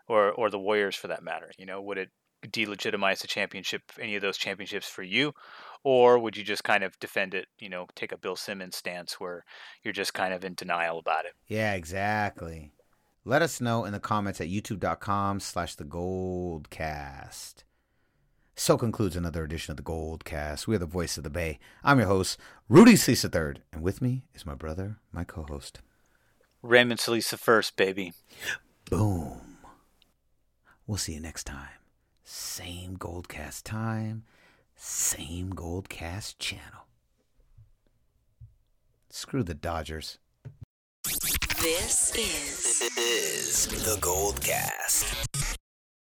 or or the Warriors for that matter? You know, would it delegitimize the championship, any of those championships for you, or would you just kind of defend it? You know, take a Bill Simmons stance where you're just kind of in denial about it. Yeah, exactly. Let us know in the comments at youtube.com slash the goldcast. So concludes another edition of the Goldcast. We are the voice of the Bay. I'm your host, Rudy Solis III, and with me is my brother, my co-host. Raymond Solis first, baby. Boom. We'll see you next time. Same Goldcast time, same Goldcast channel. Screw the Dodgers. This is this is the Gold Cast.